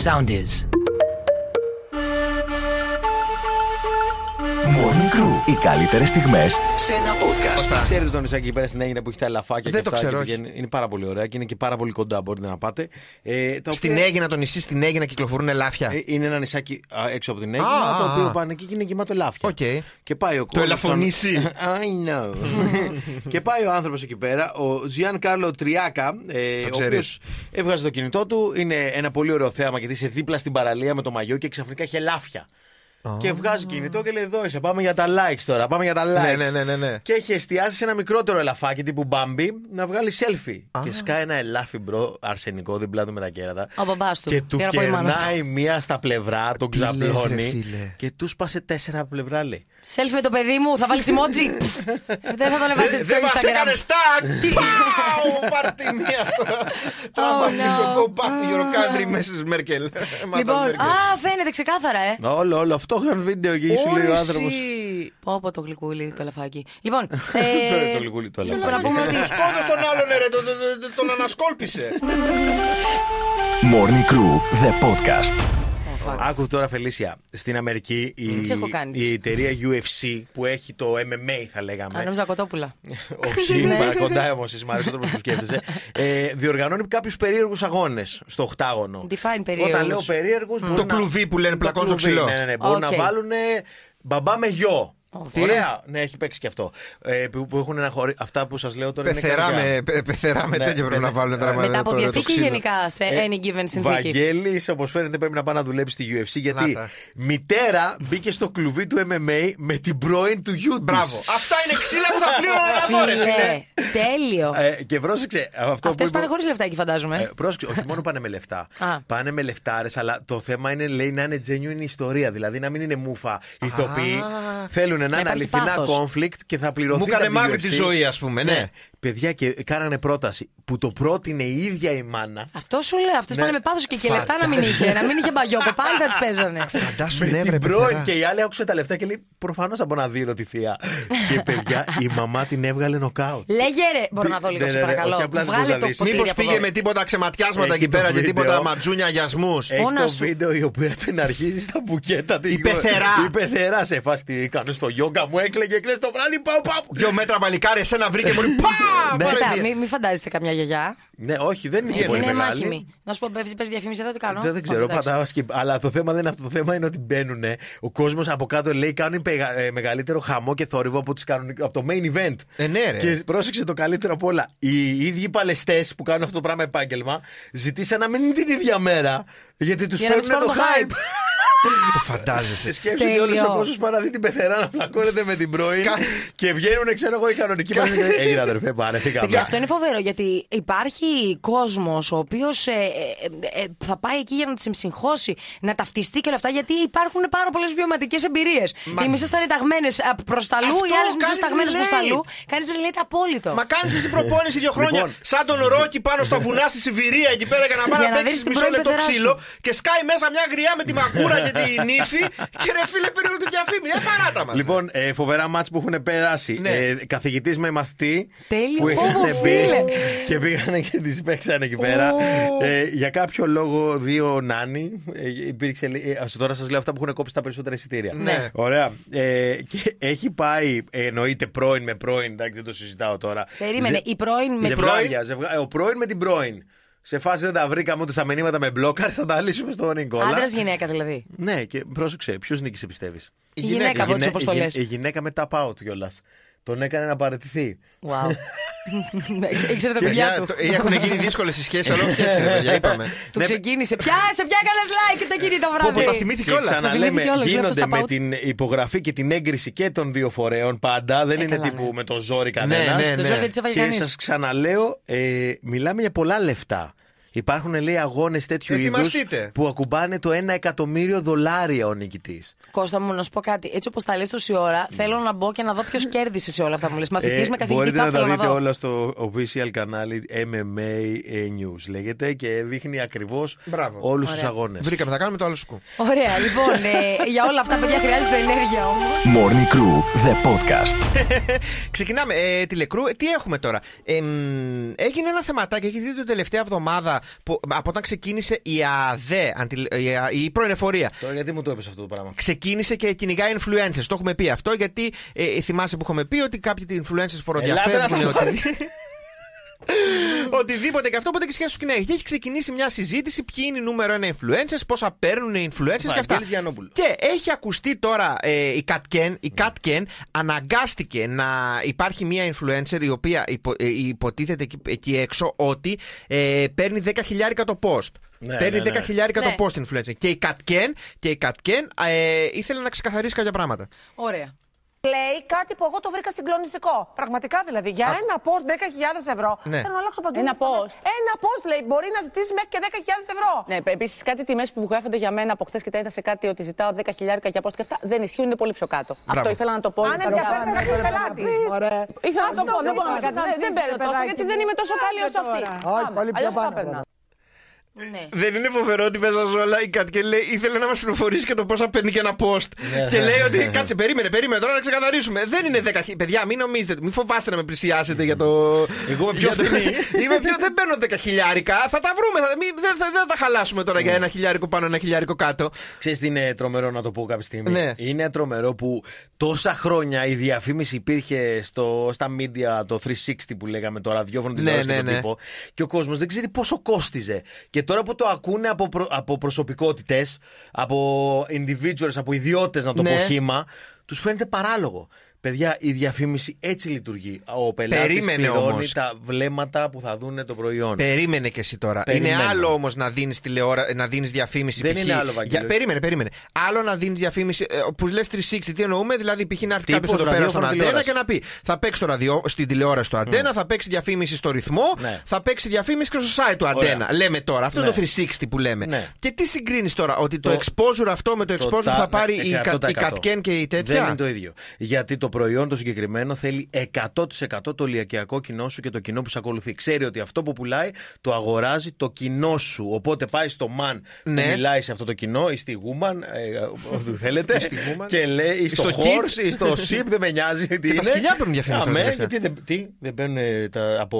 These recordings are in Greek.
Sound is. Morning Crew. Οι καλύτερες στιγμές σε ένα podcast. Ξέρεις το νησάκι εκεί πέρα στην Αίγινα που έχει τα ελαφάκια Δεν και το αυτά ξέρω, και όχι. πηγαίνει- Είναι πάρα πολύ ωραία και είναι και πάρα πολύ κοντά. Μπορείτε να πάτε. Ε, τα Στην οποία- Αίγινα, το νησί στην Αίγινα κυκλοφορούν ελάφια. Ε, είναι ένα νησάκι α, έξω από την Α, Αίγινα, το α, οποίο α. πάνε εκεί και είναι γεμάτο ελάφια. Οκ. Και πάει ο Το κόσμος ελαφονήσι. στον- I know. και πάει ο άνθρωπος εκεί πέρα, ο Ζιάν Κάρλο Τριάκα, ε, ο ξέρεις. οποίος έβγαζε το κινητό του. Είναι ένα πολύ ωραίο θέαμα γιατί είσαι δίπλα στην παραλία με το μαγιό και ξαφνικά έχει ελάφια. Και βγάζει κινητό και λέει: Εδώ είσαι, πάμε για τα likes τώρα. Πάμε για τα likes. Ναι, ναι, ναι, ναι, ναι. Και έχει εστιάσει σε ένα μικρότερο ελαφάκι τύπου Μπάμπι να βγάλει selfie. Και σκάει ένα ελάφι bro αρσενικό δίπλα του με τα κέρατα. Ο μπαμπάς του. Και του Για να πω η μάνα του. κερνάει μία στα πλευρά, τον Τι λες, ρε ξαπλώνει. φίλε. Και του σπάσε τέσσερα πλευρά, λέει. Selfie με το παιδί μου, θα βάλεις emoji; Πφ, Δεν θα τον ανεβάζει Δεν στο δεν μας Instagram. έκανε στάκ! Πάω! Πάρ' τη μία τώρα. Θα Oh, αφήσω no. εγώ back to your country, Mrs. Merkel. Madame Λοιπόν, Merkel. α, φαίνεται ξεκάθαρα, ε. Όλο, όλο αυτό είχαν βίντεο και σου λέει ο Ωρε άνθρωπος. εσύ. Πω πω το γλυκούλι, το ελαφάκι. Λοιπόν, Το ε, το λιγούλι το θέλω να ελαφάκι. πούμε ότι Σκότω τον άλλον, ρε, τον- τον- τον- τον ανασκόλπισε. Morning Crew, the podcast. Άκου τώρα, Φελίσια. Στην Αμερική η, Τις έχω κάνει. η εταιρεία UFC που έχει το MMA, θα Α, λέγαμε. νόμιζα κοτόπουλα. Όχι, Ναι. μα κοντά όμως, εσύ μου αρέσει ο τρόπος που σκέφτεσαι. Ε, διοργανώνει κάποιους περίεργους αγώνες στο οχτάγωνο. Define περίεργους. Όταν λέω περίεργους. Το κλουβί που λένε πλακώνονται στο ξύλο. Ναι, ναι, ναι. Μπορούν Οκ. να βάλουν μπαμπά με γιο. Τι; Ωραία, ναι, έχει παίξει και αυτό. Ε, που, που έχουν ένα χωρί... Αυτά που σας λέω τώρα. είναι Πεθερά καρδιά. με, πε- πεθερά με Ναι, τέτοια πρέπει να πεθε- βάλουν τώρα. Μετά από το- το διαθήκη ξύλο. γενικά σε Ε, any given συνθήκη. Βαγγέλης, όπως φαίνεται, πρέπει να πάει να δουλέψει στη UFC γιατί Να τα. μητέρα μπήκε στο κλουβί του MMA με την πρώην του γιού της. Μπράβο. Αυτά είναι ξύλα που θα πλήρωνα να δω, ρε φίλε. Φίλε, τέλειο. Ε, και πρόσεξε αυτό Αυτές που πάνε είπε- χωρίς λεφτάκι, φαντάζομαι. Ε, πρόσεξε, όχι μόνο πάνε με λεφτά. Α. πάνε με λεφτάρε, αλλά το θέμα είναι λέει να είναι genuine ιστορία. Δηλαδή να μην είναι μούφα ηθοποιοί. Θέλουν να είναι υπάρχει αληθινά πάθος. conflict και θα πληρωθεί. Μου έκανε από τη μαύρη UFC. τη ζωή, ας πούμε, ναι. Παιδιά και κάνανε πρόταση που το πρότεινε η ίδια η μάνα. Αυτό σου λέω. Αυτές Ναι. πάνε με πάθος και, και λεφτά να μην είχε. Να μην είχε μπαγιόκο. Πάλι θα τις παίζανε. Φαντάσου, με ναι, βρε, την πρώην πεθερά. και η άλλη άκουσε τα λεφτά και λέει προφανώς από να δει τη θεία. και παιδιά, η μαμά την έβγαλε νοκάουτ. Λέγε ρε. Μπορώ να δω Ναι, λίγο, ναι, σε ναι, παρακαλώ. όχι, απλά δεν Βγάλε μπορείς το να δεις. ποτήρι Μήπως από πήγε εδώ. με τίποτα ξεματιάσματα Έχει εκεί το πέρα και βίντεο. τίποτα ματζούνια γιασμού. Έχει Μόνα το σου. βίντεο η οποία την αρχίζει στα μπουκέτα. Η πεθερά. Η πεθερά σε φάση τι έκανε στο γιόγκα μου, έκλαιγε χθες το βράδυ. Πάω, πάω. Δύο μέτρα παλικάρι, εσένα βρήκε μου. Πα! Ναι. Πάρε Κοίτα, μία. μην μη φαντάζεστε καμιά γιαγιά. Ναι, όχι, δεν είναι και πολύ Είναι μεγάλη. μάχημη. Να σου πω, παίζει διαφήμιση εδώ τι κάνω. Δεν, δεν ξέρω, Όχι, εντάξει. πατάω skip. Αλλά το θέμα δεν είναι αυτό. Το θέμα είναι ότι μπαίνουν. Ο κόσμος από κάτω λέει κάνουν πεγα- ε, μεγαλύτερο χαμό και θόρυβο από, τις κάνουν, από το main event. Ε, ναι, ρε. Και πρόσεξε το καλύτερο απ' όλα. Οι ίδιοι παλαιστές που κάνουν αυτό το πράγμα επάγγελμα ζητήσαν να μην είναι την ίδια μέρα. Γιατί τους Για να μην παίρνουν τους το πάρουν hype. Το φαντάζεσαι. Σκέψτε ότι όλος Τέλειο. ο κόσμος πάει να δει την πεθερά να πλακώνεται με την πρώην Κα- και βγαίνουν, ξέρω εγώ, οι κανονικοί μα. Έγινε αδερφέ, παρεθήκαμε. Παιδιά, αυτό είναι φοβερό γιατί υπάρχει κόσμος ο οποίος ε, θα πάει εκεί για να τη συμψυχώσει, να ταυτιστεί και όλα αυτά, γιατί υπάρχουν πάρα πολλές βιωματικές εμπειρίες. Οι μισές ήταν ταγμένες προς τα αλλού, Αυτό οι άλλες μισές κάνεις ταγμένες προς τα relate. αλλού. Κάνεις relate απόλυτο. Μα κάνεις εσύ προπόνηση δύο χρόνια Λοιπόν. σαν τον Ρόκι πάνω στα βουνά στη Σιβηρία εκεί πέρα για να πάει Για να να παίξει δεις την μισό πρώην λεπτό πεθερά σου. ξύλο και σκάει μέσα μια γριά με τη μακούρα και τη νύφη και ρε φίλε πήρε όλη τη διαφήμιση. Ε, παράτα μας. Λοιπόν, ε, φοβερά μάτς που έχουν περάσει. Ναι. Ε, Καθηγητής με μαθητή. Τέλειο, που φόβο, είχαν μπει φίλε. και πήγανε και τις παίξανε εκεί πέρα. Ε, για κάποιο λόγο, δύο νάνοι. Ε, υπήρξε, ε, ας- τώρα σας λέω αυτά που έχουν κόψει τα περισσότερα εισιτήρια. Ναι. Ωραία. Ε, και έχει πάει, ε, εννοείται πρώην με πρώην, εντάξει, δεν το συζητάω τώρα. Περίμενε, Ζε- η πρώην με Ζευγάρια, ζευγά- ε, ο πρώην με την πρώην. Σε φάση δεν τα βρήκαμε ούτε στα μηνύματα με μπλόκαρ, θα τα λύσουμε στον Νικόλα. Άντρας γυναίκα δηλαδή. Ναι, και πρόσεξε, ποιος νίκησε πιστεύεις; Η γυναίκα από τι γυναί- αποστολέ. η γυ- η γυναίκα με tap out κιόλας. Τον έκανε να παραιτηθεί. Wow. Ήξε- Ήξερε τα παιδιά Παιδιά, του. το- έχουν γίνει δύσκολες οι σχέσεις, αλλά όχι και έτσι, ρε παιδιά, είπαμε. Του Ναι, ξεκίνησε. Πια, σε πια έκανε like και το κινητό Πω, πω, τα βράδυ. θυμήθηκε Και όλα. ξαναλέμε, θυμήθηκε όλος, γι' αυτό γίνονται στα με πάω. την υπογραφή και την έγκριση και των δύο φορέων πάντα. Δεν Ε, είναι καλά, τύπου ναι. με το ζόρι κανένας. ναι, Το ναι. ζόρι δεν της έβαγε Και κανείς. σας ξαναλέω, ε, μιλάμε για πολλά λεφτά. Υπάρχουν λέει αγώνες τέτοιου είδους Ετοιμαστείτε. που ακουμπάνε το ένα εκατομμύριο δολάρια ο νικητής. Κώστα μου, να σου πω κάτι. Έτσι όπως τα λες τόση ώρα, θέλω να μπω και να δω ποιος κέρδισε σε όλα αυτά που μου λες. Μαθητής με καθηγητή, Ε, μπορείτε θα να τα ήθελα να δείτε δω. όλα στο official κανάλι MMA News λέγεται και δείχνει ακριβώς Μπράβο. όλους τους Ωραία. αγώνες. Βρήκαμε, θα κάνουμε το άλλο σκου. Ωραία, λοιπόν, ε, για όλα αυτά, παιδιά, χρειάζεται ενέργεια όμως. Morning Crew, the podcast. Ξεκινάμε. Ε, τηλεκρού, ε, τι έχουμε τώρα. Ε, μ, έγινε ένα θεματάκι, έχει δει την τελευταία εβδομάδα τώρα, που, από όταν ξεκίνησε η ΑΔΕ, αντι- η Α- η πρώην εφορία. Τώρα γιατί μου το έπεσε αυτό το πράγμα; Ξεκίνησε και κυνηγάει influencers. Το έχουμε πει αυτό γιατί ε, θυμάσαι που έχουμε πει ότι κάποιοι influencers φοροδιαφεύγουν. Ελάτε να το Ότι... Οτιδήποτε και αυτό, οπότε και σχέση σου κυνηγάει. Και έχει ξεκινήσει μια συζήτηση ποιοι είναι οι νούμερο ένα influencers, πόσα παίρνουν οι influencers και αυτά. Βαγγέλης Γιαννόπουλος. Και έχει ακουστεί τώρα ε, η Κατκέν. Η Κατκέν αναγκάστηκε να υπάρχει μια influencer η οποία υπο- ε, υποτίθεται εκεί, εκεί έξω ότι ε, παίρνει 10 χιλιάρικα το post. Ναι, παίρνει ναι, ναι. 10 χιλιάρικα Ναι. το post influencer. Και η Κατκέν, και η Κατκέν ε, ήθελε να ξεκαθαρίσει κάποια πράγματα. Ωραία. Λέει κάτι που εγώ το βρήκα συγκλονιστικό. Πραγματικά δηλαδή. Για ένα post 10.000 ευρώ. Ναι. Θέλω να αλλάξω παντού. Ένα post. Ένα post λέει. Μπορεί να ζητήσει μέχρι και 10.000 ευρώ. Ναι, επίσης κάτι τιμές που γράφονται για μένα από χθες και τα είδα σε κάτι ότι ζητάω 10 χιλιάρικα για post και αυτά δεν ισχύουν, είναι πολύ πιο κάτω. Αυτό ήθελα να το πω. Αν γιατί ενδιαφέρεται να πει πελάτης. Ήθελα να το πω, δεν μπορώ να κάνω. Δεν- Δεν παίρνω τόσο γιατί δεν είμαι τόσο καλή όσο αυτή. Όχι, πολύ πιο Αλλιώς θα πάνω, παίρνα. Ναι. Δεν είναι φοβερό ότι μέσα όλα η Κατκέν λέει ήθελε να μας πληροφορήσει και το πόσα παίρνει και ένα post. και λέει ότι κάτσε, περίμενε, περίμενε τώρα να ξεκαθαρίσουμε. Δεν είναι 10 χι- Παιδιά, μην νομίζετε, μην φοβάστε να με πλησιάσετε για το. Εγώ είμαι πιο για το- φθηνή. Είμαι πιο, δεν παίρνω 10 χιλιάρικα. Θα τα βρούμε. Θα, μην, δεν, θα, δεν θα τα χαλάσουμε τώρα για ένα χιλιάρικο πάνω, ένα χιλιάρικο κάτω. Ξέρεις τι είναι τρομερό να το πω κάποια στιγμή; Ναι. Είναι τρομερό που τόσα χρόνια η διαφήμιση υπήρχε στο, στα media, το 360 που λέγαμε, το ραδιόφωνο, την Ναι, τηλεόραση ναι, και τον ναι. τύπο. Και ο κόσμος δεν ξέρει πόσο κόστιζε. Και τώρα που το ακούνε από, προ, από προσωπικότητες, από individuals, από ιδιώτες να το Ναι. πω χήμα, τους φαίνεται παράλογο. Παιδιά, η διαφήμιση έτσι λειτουργεί. Ο πελάτης Περίμενε πληρώνει όμως. τα βλέμματα που θα δούνε το προϊόν. Περίμενε και εσύ τώρα. Περιμένω. Είναι άλλο όμως να δίνεις τηλεόρα... να δίνεις διαφήμιση. Δεν π.χ. είναι άλλο, Βαγγέλη. Για... Περίμενε, περίμενε. Άλλο να δίνεις διαφήμιση. ε, που λες 360, τι εννοούμε, δηλαδή π.χ. να έρθει Τύπος κάποιος εδώ πέρα στον ραδιόφωνο, αντένα τηλεόραση. και να πει Θα παίξει στο ραδιο... στην τηλεόραση του αντένα, θα παίξει διαφήμιση στο ρυθμό, Ναι. θα παίξει διαφήμιση και στο site του αντένα. Λέμε τώρα. Αυτό Ναι. είναι το 360 που λέμε. Ναι. Και τι συγκρίνεις τώρα, ότι το, Το- exposure αυτό με το exposure που τα- θα πάρει ναι, η, Κα- 100%. η Κατκέν και η τέτοια; Δεν είναι το ίδιο. Γιατί το προϊόν το συγκεκριμένο θέλει 100% το ηλιακιακό κοινό σου και το κοινό που σε ακολουθεί. Ξέρει ότι αυτό που πουλάει το αγοράζει το κοινό σου. Οπότε πάει στο man Ναι. που μιλάει σε αυτό το κοινό ή στη woman, ε, όπου θέλετε. Στη woman. Και λέει ή στο, Στο horse ή στο ship, δεν με νοιάζει. Τι τα είναι. σκυλιά παίρνουν διαφήμιση τώρα Αμέ, τελευταία. γιατί δεν, τι, δεν παίρνουν ε, τα, από.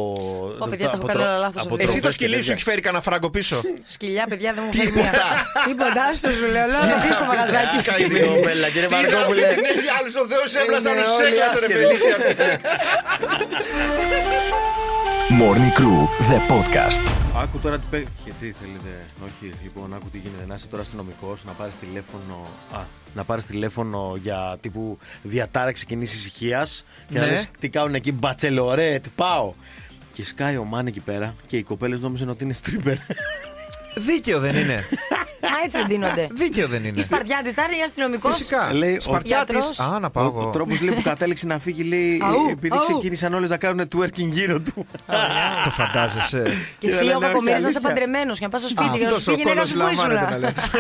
Πω, παιδιά, τα έχω από κάνει τρο- όλα λάθος από αυτή. Εσύ το τροφές και σκυλί σου τέτοια. έχει φέρει κανένα φράγκο πίσω; Σκυλιά, παιδιά, δεν μου φέρει Τίποτα. μία. Τίποτα, άστο σου λέω. Λέω να πει στο μαγαζάκι. Καημένη κοπέλα, κύριε Τι να Μαρκόπουλε. μην την έχει άλλους, ο Θεός έμπλασε Είναι άλλους όλοι έκλασε ρε άσχετοι. Φελίσια. Morning Crew, the podcast. Άκου τώρα τι παίρνει. Και τι θέλετε. Όχι, λοιπόν, άκου τι γίνεται. Να είσαι τώρα αστυνομικός, να πάρεις τηλέφωνο. Α, να πάρεις τηλέφωνο για τύπου διατάραξη κοινή ησυχία και να Ναι. δεις τι κάνουν εκεί μπατσελορέτ. Πάω. Και σκάει ο Μάν εκεί πέρα και οι κοπέλες νόμιζαν ότι είναι stripper. Δίκαιο δεν είναι. Α, έτσι δίνονται. Δίκαιο δεν Η είναι. Σπαρδιά τη θα είναι αστυνομικός. Φυσικά. Λέει, ο Σπαρτιάτης. γιατρός. Α, να πάω Ο εγώ. τρόπος λέει που κατέληξε να φύγει λέει Αου, επειδή αου. ξεκίνησαν όλες να κάνουν twerking γύρω του. Το φαντάζεσαι. Και εσύ λένε, ο κακομοίρη να είσαι αλήθεια. παντρεμένος και να πας στο σπίτι και να σου Αυτός ο φύγει νερά κόλος σου που λαμβάνεται να ήσουν. λέτε.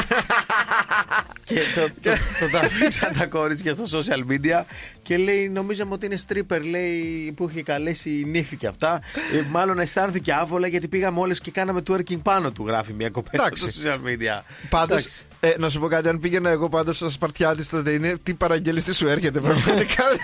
Και το, το, το τραβήξαν τα κορίτσια στο social media και λέει: Νομίζαμε ότι είναι stripper, λέει, που είχε καλέσει η νύφη και αυτά. Ε, μάλλον αισθάνθηκε άβολα γιατί πήγαμε όλες και κάναμε twerking πάνω του, γράφει μια κοπέλα Εντάξει. στο social media. Πάντως, Εντάξει. ε, να σου πω κάτι, αν πήγαινα εγώ πάντως στο Σπαρτιάτης, τότε είναι τι παραγγέλνεις, τι σου έρχεται πραγματικά.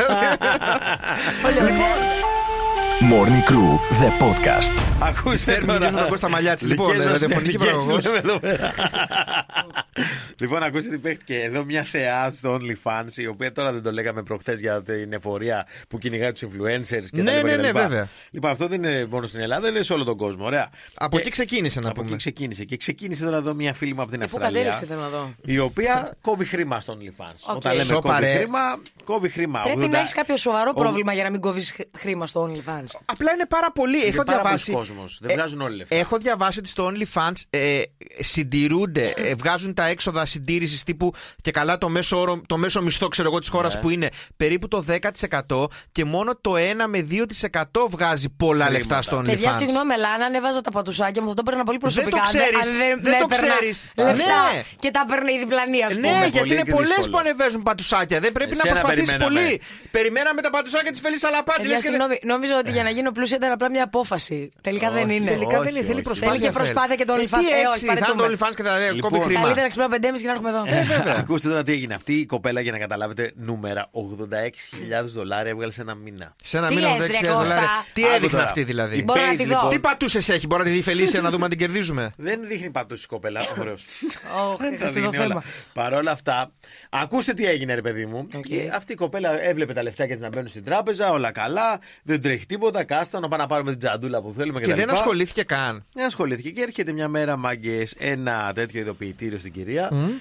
Morning Crew, the podcast. Ακούστε Παίρνει τώρα. και στον Κώστα Μαλιάτση. Λοιπόν, Δικές ε, μας ραδιοφωνική εθνικές παραγωγός. λέμε εδώ πέρα. Λοιπόν, ακούστε τι παίχτηκε εδώ μια θεά στο OnlyFans, η οποία τώρα δεν το λέγαμε προχθές για την εφορία που κυνηγάει τους influencers και Ναι, τα λοιπά ναι, και τα ναι, λοιπά. βέβαια. Λοιπόν, αυτό δεν είναι μόνο στην Ελλάδα, είναι σε όλο τον κόσμο. Ωραία. Από Και- εκεί ξεκίνησε να από πούμε. εκεί ξεκίνησε. Και ξεκίνησε τώρα εδώ μια φίλη μου από την Και πού Αυστραλία. κατέληξε, θέλω να δω. Η οποία κόβει χρήμα στο OnlyFans. OK. Όταν λέμε Σώπα, κόβει ρε. χρήμα, κόβει χρήμα. Πρέπει 80 να έχεις κάποιο σοβαρό ο- πρόβλημα για να μην κόβεις χρήμα στο OnlyFans. Απλά είναι πάρα πολύ. Έχω πάρα διαβάσει. πολλοί κόσμος. Δεν βγάζουν όλοι λεφτά. Έχω διαβάσει ότι στο OnlyFans ε, συντηρούνται, ε, βγάζουν τα έξοδα συντήρησης τύπου και καλά το μέσο, όρο, το μέσο μισθό ξέρω εγώ, της χώρας Ναι. που είναι περίπου το 10% και μόνο το 1 με 2% βγάζει πολλά Χρήματα. λεφτά στο OnlyFans. Παιδιά, συγγνώμη, αλλά αν ανέβαζα τα πατουσάκια μου θα το έπαιρνα πολύ Δεν το προσωπικά. αν ξέρεις. αν Δεν το έπαιρνα ξέρεις. Λεφτά Ναι. και τα έπαιρνε η διπλανή, ας πούμε. Ναι, γιατί πολύ είναι και πολλές δύσκολο. που ανεβαίνουν πατουσάκια. Δεν πρέπει Εσένα να προσπαθήσεις περιμέναμε. πολύ. Περιμέναμε τα πατουσάκια της Φελής Αλαπάτη. Παιδιά, συγγνώμη, νόμιζα ότι για να γίνω πλούσια ήταν απλά μια απόφαση. Τελικά δεν Όχι, είναι. Τελικά δεν όχι, είναι, θέλει όχι. προσπάθεια. Θέλει και προσπάθεια και το Ε, OnlyFans. τι Ε, όχι, έτσι, θα είναι το παραιτούμαι. OnlyFans και θα λέει Λοιπόν, κόβει χρήμα. Καλύτερα να ξυπνάω 5.30 και να έρχομαι εδώ. Ακούστε τώρα τι έγινε. Αυτή η κοπέλα, για να καταλάβετε νούμερα, 86.000 δολάρια έβγαλε σε ένα μήνα. Σε ένα Τι μήνα λες, 86.000 ρε, Κώστα; δολάρια. Τι Άκου έδειχνε τώρα. αυτή δηλαδή; Η Μπορώ να Paige, τη δω. λοιπόν, Τι πατούσες έχει, μπορεί να τη δει η Φελίσια να δούμε αν την κερδίζουμε; Δεν δείχνει πατούσι η κοπέλα. Ωραίος. Ωχ, Δεν τα έχασε το δείχνει όλα. θέμα. Παρ' όλα αυτά, ακούστε τι έγινε, ρε παιδί μου. Οκ. Και αυτή η κοπέλα έβλεπε τα λεφτάκια της να μπαίνουν στην τράπεζα, όλα καλά, δεν τρέχει τίποτα. Κάτσε να πάμε να πάρουμε την τσαντούλα που θέλουμε Και κτλ. δεν ασχολήθηκε καν. Δεν ασχολήθηκε και έρχεται μια μέρα μάγκες ένα τέτοιο ειδοποιητήριο στην κυρία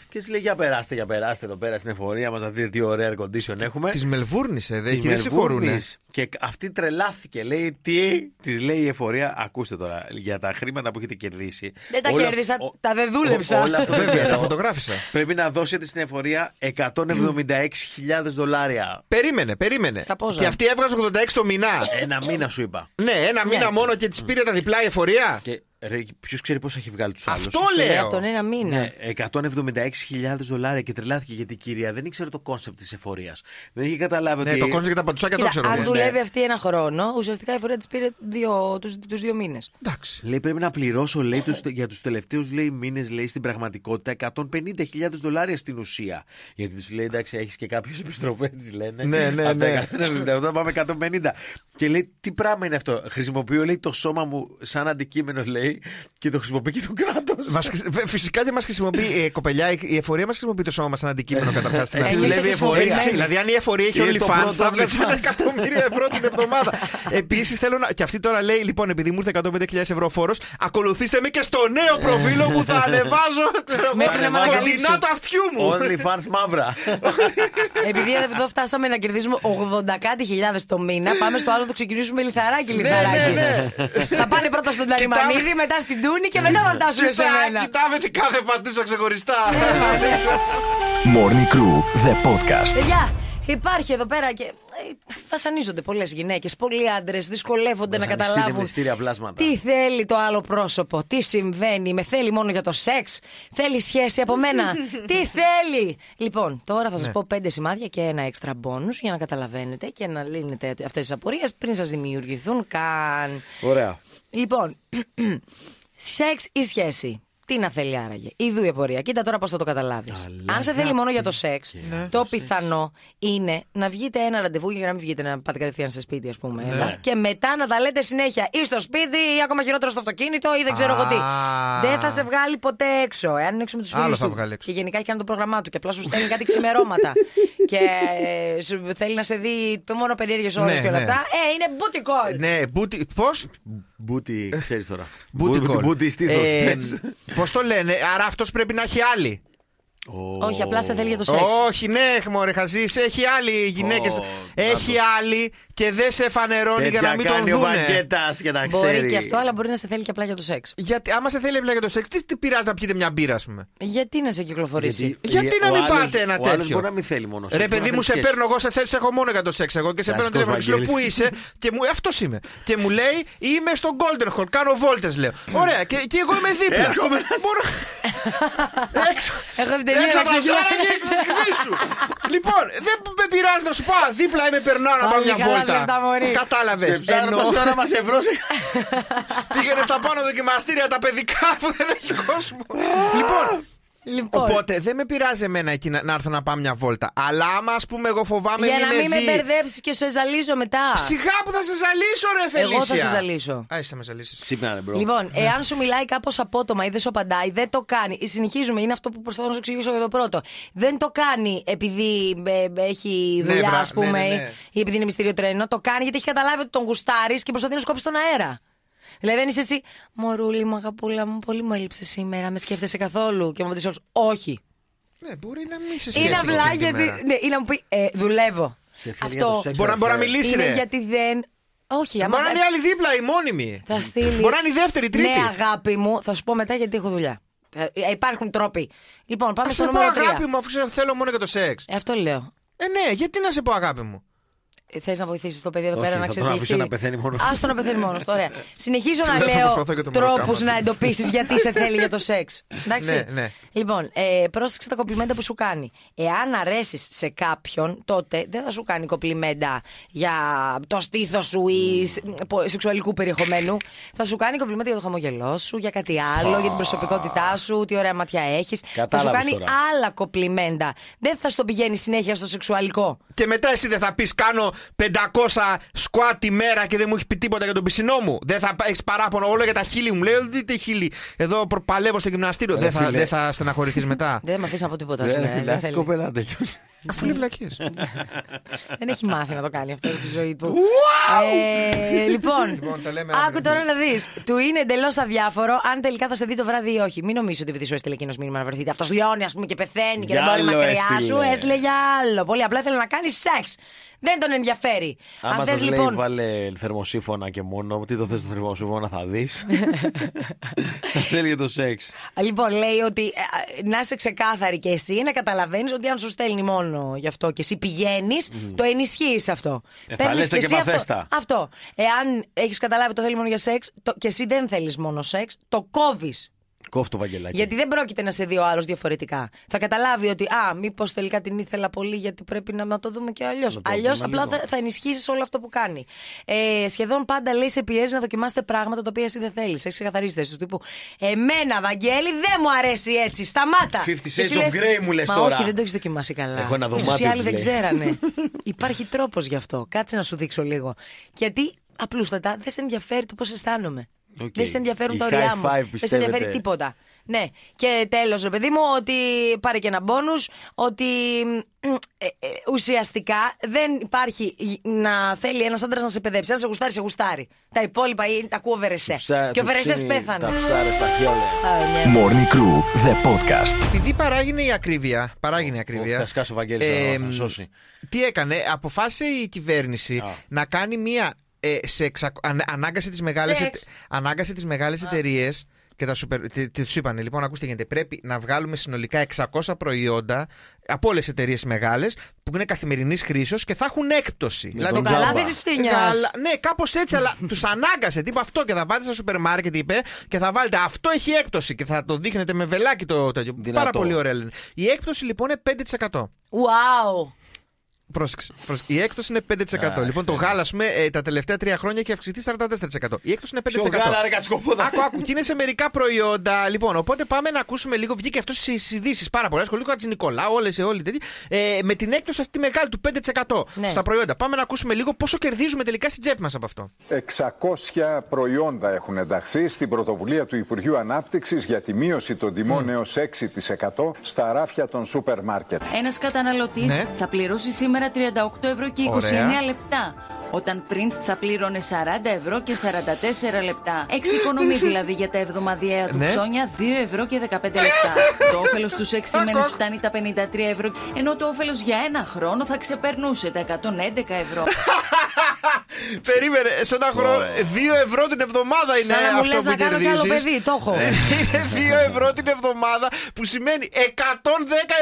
και της λέει: Για περάστε, για περάστε εδώ πέρα στην εφορία μας να δείτε τι ωραία air condition έχουμε. Της Μελβούρνης, ε, Της δεν δεν συγχωρούνε. Μελβούρνης. Και αυτή τρελάθηκε. Λέει: Τι, της λέει η εφορία, ακούστε τώρα, για τα χρήματα που έχετε κερδίσει. Δεν τα όλα- κέρδισα, ο- τα δεν δούλεψα. ο- Όλα αυτά Βέβαια, τα τα φωτογράφησα. Πρέπει να δώσετε στην εφορία 176.000 δολάρια. Περίμενε, περίμενε. Στα πόσα; Και αυτή έβγαζε 86 το μηνά. Ένα μήνα σου είπα. Ναι, ένα μήνα μόνο και της πήρε τα διπλά η εφορία. Και ποιος ξέρει πώς έχει βγάλει τους άλλους. Αυτό Λέει λέω. από τον ένα μήνα. Ναι, 176.000 δολάρια και τρελάθηκε γιατί η κυρία δεν ήξερε το concept της εφορίας. Δεν είχε καταλάβει Ναι, ότι. το κόνσεπτ και τα πατουσάκια το Κοίτα, ξέρω. αν εγώ. δουλεύει αυτή ένα χρόνο, ουσιαστικά η εφορία της πήρε δύο, τους, τους δύο μήνες. Εντάξει. Λέει πρέπει να πληρώσω λέει, τους, για τους τελευταίους μήνες λέει στην πραγματικότητα 150.000 δολάρια στην ουσία. Γιατί τους λέει εντάξει, έχεις και κάποιες επιστροφές, τη λένε. Ναι, ναι, Από τα ναι. 198 πάμε 150. Και λέει τι πράγμα είναι αυτό. Χρησιμοποιώ λέει το σώμα μου σαν αντικείμενο λέει και το χρησιμοποιεί και το κράτος. Μας χρησι- βε- φυσικά δεν μας χρησιμοποιεί, ε, κοπελιά, η- η εφορία μας χρησιμοποιεί το σώμα μας σαν αντικείμενο καταρχάς. Έτσι Εμείς δουλεύει η εφορία. χρησιμοποιούμε. Δηλαδή, αν η εφορία έχει Είναι το OnlyFans, πρώτο θα βγάζει ένα OnlyFans. εκατομμύρια ευρώ την εβδομάδα. Επίσης, θέλω να. Και αυτή τώρα λέει, λοιπόν, επειδή μου ήρθε 105.000 ευρώ φόρος, ακολουθήστε με και στο νέο προφίλ που θα ανεβάζω. Μέχρι να με ανακαλύψει. Κοντινά του αυτιού μου. OnlyFans μαύρα. Επειδή εδώ φτάσαμε να κερδίζουμε 80 κάτι χιλιάδες το μήνα, πάμε στο άλλο να το ξεκινήσουμε λιθαράκι Ναι, λιθαράκι. ναι, Θα πάνε πρώτα στον Ταριμανίδη, μετά στην Τούνη και μετά θα φτάσουν σε Κοιτά, μένα. κοιτάμε τι κάθε πατούσα ξεχωριστά. Morning Crew, the podcast. Παιδιά, υπάρχει εδώ πέρα και ε, βασανίζονται πολλές γυναίκες, πολλοί άντρες, δυσκολεύονται να Βασανιστείτε καταλάβουν. με μυστήρια πλάσματα. Τι θέλει το άλλο πρόσωπο, τι συμβαίνει, με θέλει μόνο για το σεξ, θέλει σχέση από μένα, τι θέλει. Λοιπόν, τώρα θα σας πω πέντε σημάδια και ένα έξτρα μπόνους για να καταλαβαίνετε και να λύνετε αυτές τις απορίες πριν σας δημιουργηθούν καν. Ωραία. Λοιπόν, σεξ ή σχέση. Τι να θέλει άραγε. Ιδού η απορία. Κοίτα τώρα πώς θα το καταλάβεις. Αν σε θέλει μόνο για το σεξ, το πιθανό είναι να βγείτε ένα ραντεβού για να μην βγείτε να πάτε κατευθείαν σε σπίτι, ας πούμε. έλα, Και μετά να τα λέτε συνέχεια ή στο σπίτι ή ακόμα χειρότερο στο αυτοκίνητο ή δεν ξέρω εγώ τι. Α. Δεν θα σε βγάλει ποτέ έξω. Εάν είναι έξω με τους Άλλο φίλους θα του. βγάλει έξω. Και γενικά έχει κάνει το πρόγραμμά του και απλά σου στέλνει κάτι ξημερώματα. και ε, σου θέλει να σε δει μόνο περίεργες ώρες Ναι, και όλα ναι. αυτά. Ε, είναι booty call. Ναι, μπούτι. Πώς; Μπούτι, ξέρεις τώρα. Booty call. Μπούτι στήθος. Ε, Πώς το λένε, άρα αυτός πρέπει να έχει άλλη. Όχι, απλά σε θέλει για το σεξ. Όχι, ναι, μωρέ χαζή, έχει άλλη γυναίκες. Ω, έχει άλλη και δεν σε φανερώνει για να μην τον κάνει ο δούνε. Μπακέτα για να Μπορεί ξέρει. και αυτό, αλλά μπορεί να σε θέλει και απλά για το σεξ. Γιατί άμα σε θέλει απλά για το σεξ, τι, τι πειράζει να πιείτε μια μπύρα, ας πούμε; Γιατί να σε κυκλοφορήσει; Γιατί να ο μην άλλος- πάτε ένα ο άλλος τέτοιο; μπορεί να μην θέλει μόνο Ρε παιδί μου, σε παίρνω εγώ, σε θέλει, έχω μόνο για το σεξ εγώ και σε παίρνω Κλασικός τηλέφωνο και σου λέω Βαγγέλης. πού είσαι; Και μου, αυτό είμαι. Και μου λέει είμαι στο Golden Hall, κάνω βόλτες λέω. Ωραία, και, και εγώ είμαι δίπλα. Έρχομαι να- Μπορώ... έξω. Έχω την τελεία Έξω να από τα ξεκινήσω. σάρα και σου. λοιπόν, δεν με πειράζει να σου πω, α, δίπλα είμαι, περνάω να πάω Πάλι μια καλά βόλτα. λεπτά, μωρή. Κατάλαβες. Σε ψάχνω τόση ώρα μας ευρώσει. Πήγαινε στα πάνω δοκιμαστήρια τα παιδικά που δεν έχει κόσμο. λοιπόν, Λοιπόν, Οπότε δεν με πειράζει εμένα εκεί να, να έρθω να πάω μια βόλτα. Αλλά άμα ας πούμε εγώ φοβάμαι για μην να μην με δει. μπερδέψεις και σε ζαλίζω μετά. Σιγά που θα σε ζαλίσω, ρε Φελίσια. Εγώ θα σε ζαλίσω. Α, εσύ θα με ζαλίσεις. Ξύπνα, ρε bro. Λοιπόν, εάν σου μιλάει κάπως απότομα ή δεν σου απαντάει, δεν το κάνει. Συνεχίζουμε, είναι αυτό που προσπαθώ να σου εξηγήσω για το πρώτο. Δεν το κάνει επειδή ε, έχει δουλειά, Νεύρα, ας πούμε, ναι, ναι, ναι. ή επειδή είναι μυστήριο τρένο. Το κάνει γιατί έχει καταλάβει ότι τον γουστάρεις και προσπαθεί να σου κόψει τον αέρα. Δηλαδή δεν είσαι εσύ, Μωρούλη μου, αγαπούλα μου, πολύ μου έλειψε σήμερα, με σκέφτεσαι καθόλου. Και μου πει όλους, Όχι. Ναι, μπορεί να μην σε Είναι σκέφτεται απλά εκείνη τη γιατί. μέρα. Ναι, ή να μου πει, ε, δουλεύω. Σε θέλει για το Αυτό σεξ, Μπορεί να- μπορεί να ρε. μιλήσει, είναι ρε. γιατί δεν. Όχι, άμα Μπορεί να δεν- είναι η άλλη δίπλα, η μόνιμη. Θα στείλει. Μπορεί να είναι η δεύτερη, η τρίτη. Ναι, αγάπη μου, θα σου πω μετά γιατί έχω δουλειά. Ε, υπάρχουν τρόποι. Λοιπόν, πάμε Α στο σε πω νούμερο 3. αγάπη μου, αφού σε θέλω μόνο για το σεξ. Αυτό λέω. Ε, ναι, γιατί να σε πω αγάπη μου. Θες να βοηθήσεις το παιδί εδώ Όχι, πέρα να θα τον ξετυλιχθεί. αφήσω να πεθαίνει μόνος του. Άστο να πεθαίνει μόνος. Ωραία. Συνεχίζω να Τουλάχιστον λέω προσπαθώ και το μωρό τρόπου κάμα. να εντοπίσεις γιατί σε θέλει για το σεξ. Εντάξει. Ναι, ναι. Λοιπόν, ε, πρόσεξε τα κομπλιμέντα που σου κάνει. Εάν αρέσεις σε κάποιον, τότε δεν θα σου κάνει κομπλιμέντα για το στήθος σου ή σ- πο- σεξουαλικού περιεχομένου. Θα σου κάνει κομπλιμέντα για το χαμογελό σου, για κάτι άλλο, για την προσωπικότητά σου, τι ωραία μάτια έχεις. Θα σου Κατάλαβες κάνει τώρα. άλλα κομπλιμέντα. Δεν θα στο πηγαίνει συνέχεια στο σεξουαλικό. Και μετά εσύ δεν θα πεις: Κάνω 500 σκουάτ τη μέρα και δεν μου έχει πει τίποτα για τον πισινό μου. Δεν θα έχεις παράπονο όλο για τα χείλη μου. Λέω: Δείτε χείλη. Εδώ προ- παλεύω στο γυμναστήριο. Δεν θα, φίλε. δεν θα στεναχωρηθείς μετά. Δεν με αφήσεις να πω τίποτα Δεν σήμερα. φίλε, δεν αυτή η θέλει. κοπέλα να τελειώσει. Αφού λέει βλακίες. Δεν έχει μάθει να το κάνει αυτό στη ζωή του. Ε, λοιπόν, Λοιπόν, τα λέμε άκου αύριο. τώρα να δεις. Του είναι εντελώς αδιάφορο αν τελικά θα σε δει το βράδυ ή όχι. Μην νομίζεις ότι επειδή σου έστειλε εκείνος μήνυμα να βρεθείτε. Αυτός λιώνει, ας πούμε, και πεθαίνει και Για δεν μπορεί άλλο μακριά σου. έστειλε. Έστειλε για άλλο. Πολύ απλά ήθελε να κάνεις σεξ. Δεν τον ενδιαφέρει. Άμα αν σας θες λέει λοιπόν. βάλε θερμοσύφωνα και μόνο, τι το θες το θερμοσύφωνα θα δεις. Σας έλεγε το σεξ. Λοιπόν, λέει ότι ε, να είσαι ξεκάθαρη και εσύ να καταλαβαίνεις ότι αν σου στέλνει μόνο γι' αυτό και εσύ πηγαίνεις, το ενισχύεις αυτό. Ε, θα Παίρνεις λες το και και εσύ αυτό. παθέστα. αυτό. Εάν έχεις καταλάβει το θέλει μόνο για σεξ το, και εσύ δεν θέλεις μόνο σεξ, το κόβεις. Κόφτο Βαγγελάκι. Γιατί δεν πρόκειται να σε δει ο άλλος διαφορετικά. Θα καταλάβει ότι, α, μήπως τελικά την ήθελα πολύ γιατί πρέπει να, να το δούμε και αλλιώς. το Αλλιώς δούμε απλά λίγο. θα, θα ενισχύσεις όλο αυτό που κάνει. Ε, σχεδόν πάντα λέει σε πιέζει να δοκιμάσετε πράγματα τα οποία εσύ δεν θέλεις. Έχεις ξεκαθαρίσει θέση του τύπου. Εμένα, Βαγγέλη, δεν μου αρέσει έτσι. Σταμάτα. 50 Και εσύ Shades of λες, Grey μου λες Μα τώρα. όχι, δεν το έχεις δοκιμάσει καλά. Έχω ένα Ίσως δωμάτιο, οι άλλοι της δεν λέει. ξέρανε. Υπάρχει τρόπος γι' αυτό. Κάτσε να σου δείξω λίγο. Γιατί απλούστατα δεν σε ενδιαφέρει το πώς αισθάνομαι. Οκ. Δεν σε ενδιαφέρουν Η τα όρια μου. High five, Δεν σε πιστεύετε; ενδιαφέρει τίποτα. Ναι. Και τέλος, ρε παιδί μου, ότι πάρε και ένα μπόνους, ότι μ, ε, ε, ουσιαστικά δεν υπάρχει να θέλει ένας άντρας να σε παιδέψει. Αν σε γουστάρει, σε γουστάρει. Τα υπόλοιπα είναι- τα ακούω βερεσέ. Ψά- Και ο του βερεσές ψήνει πέθανε. Τα ψάρε στα χιόλια. Α, ναι. Morning Crew, the podcast. Επειδή παράγει η ακρίβεια. Παράγει η ακρίβεια. Θα σκάσει ο Βαγγέλης Ε, να θα σώσει. Τι έκανε, αποφάσισε η κυβέρνηση Α. να κάνει μία. Ε, σε εξα... αν- ανάγκασε τις μεγάλες Σεξ. ανάγκασε τις μεγάλες εταιρείες και τα σούπερ. Τι, τι τους είπανε, λοιπόν, ακούστε τι γίνεται. Πρέπει να βγάλουμε συνολικά 600 προϊόντα από όλες τις εταιρείες μεγάλες που είναι καθημερινής χρήσεως και θα έχουν έκπτωση. Με τον Το τζάμπα. καλάθι τη φτύνια. Γαλα- Ναι, κάπως έτσι, αλλά τους ανάγκασε. Τύπου αυτό και θα πάτε στα σούπερ μάρκετ, είπε, και θα βάλετε αυτό έχει έκπτωση και θα το δείχνετε με βελάκι το τέτοιο. Δυνατό. Πάρα πολύ ωραία λένε. Η έκπτωση λοιπόν είναι 5%. Wow. Πρόσεξε. πρόσεξε. Η έκπτωση είναι 5%. λοιπόν, το γάλα, ας πούμε, ε, τα τελευταία τρία χρόνια έχει αυξηθεί 44%. Η έκπτωση είναι 5%. Ποιο γάλα, ρε κατσκοπόδα. Άκου, άκου, και είναι σε μερικά προϊόντα. Λοιπόν, οπότε πάμε να ακούσουμε λίγο. Βγήκε αυτό στις ειδήσεις πάρα πολλά. Ασχολείται ο Νικολάου, όλες όλοι τέτοιοι. Ε, με την έκπτωση αυτή μεγάλη του 5% Ναι. στα προϊόντα. Πάμε να ακούσουμε λίγο πόσο κερδίζουμε τελικά στην τσέπη μας από αυτό. 600 προϊόντα έχουν ενταχθεί στην πρωτοβουλία του Υπουργείου Ανάπτυξης για τη μείωση των τιμών έως 6% στα ράφια των σούπερ μάρκετ. Ένας καταναλωτής Ναι. θα πληρώσει σήμερα 38 ευρώ και 29 Ωραία. λεπτά. Όταν πριν θα πλήρωνε 40 ευρώ και 44 λεπτά. Εξοικονομεί δηλαδή για τα εβδομαδιαία του Ναι. ψώνια 2 ευρώ και 15 λεπτά. το όφελος στου 6 μήνες φτάνει τα 53 ευρώ, ενώ το όφελος για ένα χρόνο θα ξεπερνούσε τα 111 ευρώ. Περίμενε, σε ένα χρόνο. Ωραία. 2 ευρώ την εβδομάδα είναι Σαν να μου αυτό λες που να κάνω κι άλλο κερδίζεις. παιδί. Το έχω. είναι 2 ευρώ την εβδομάδα που σημαίνει 110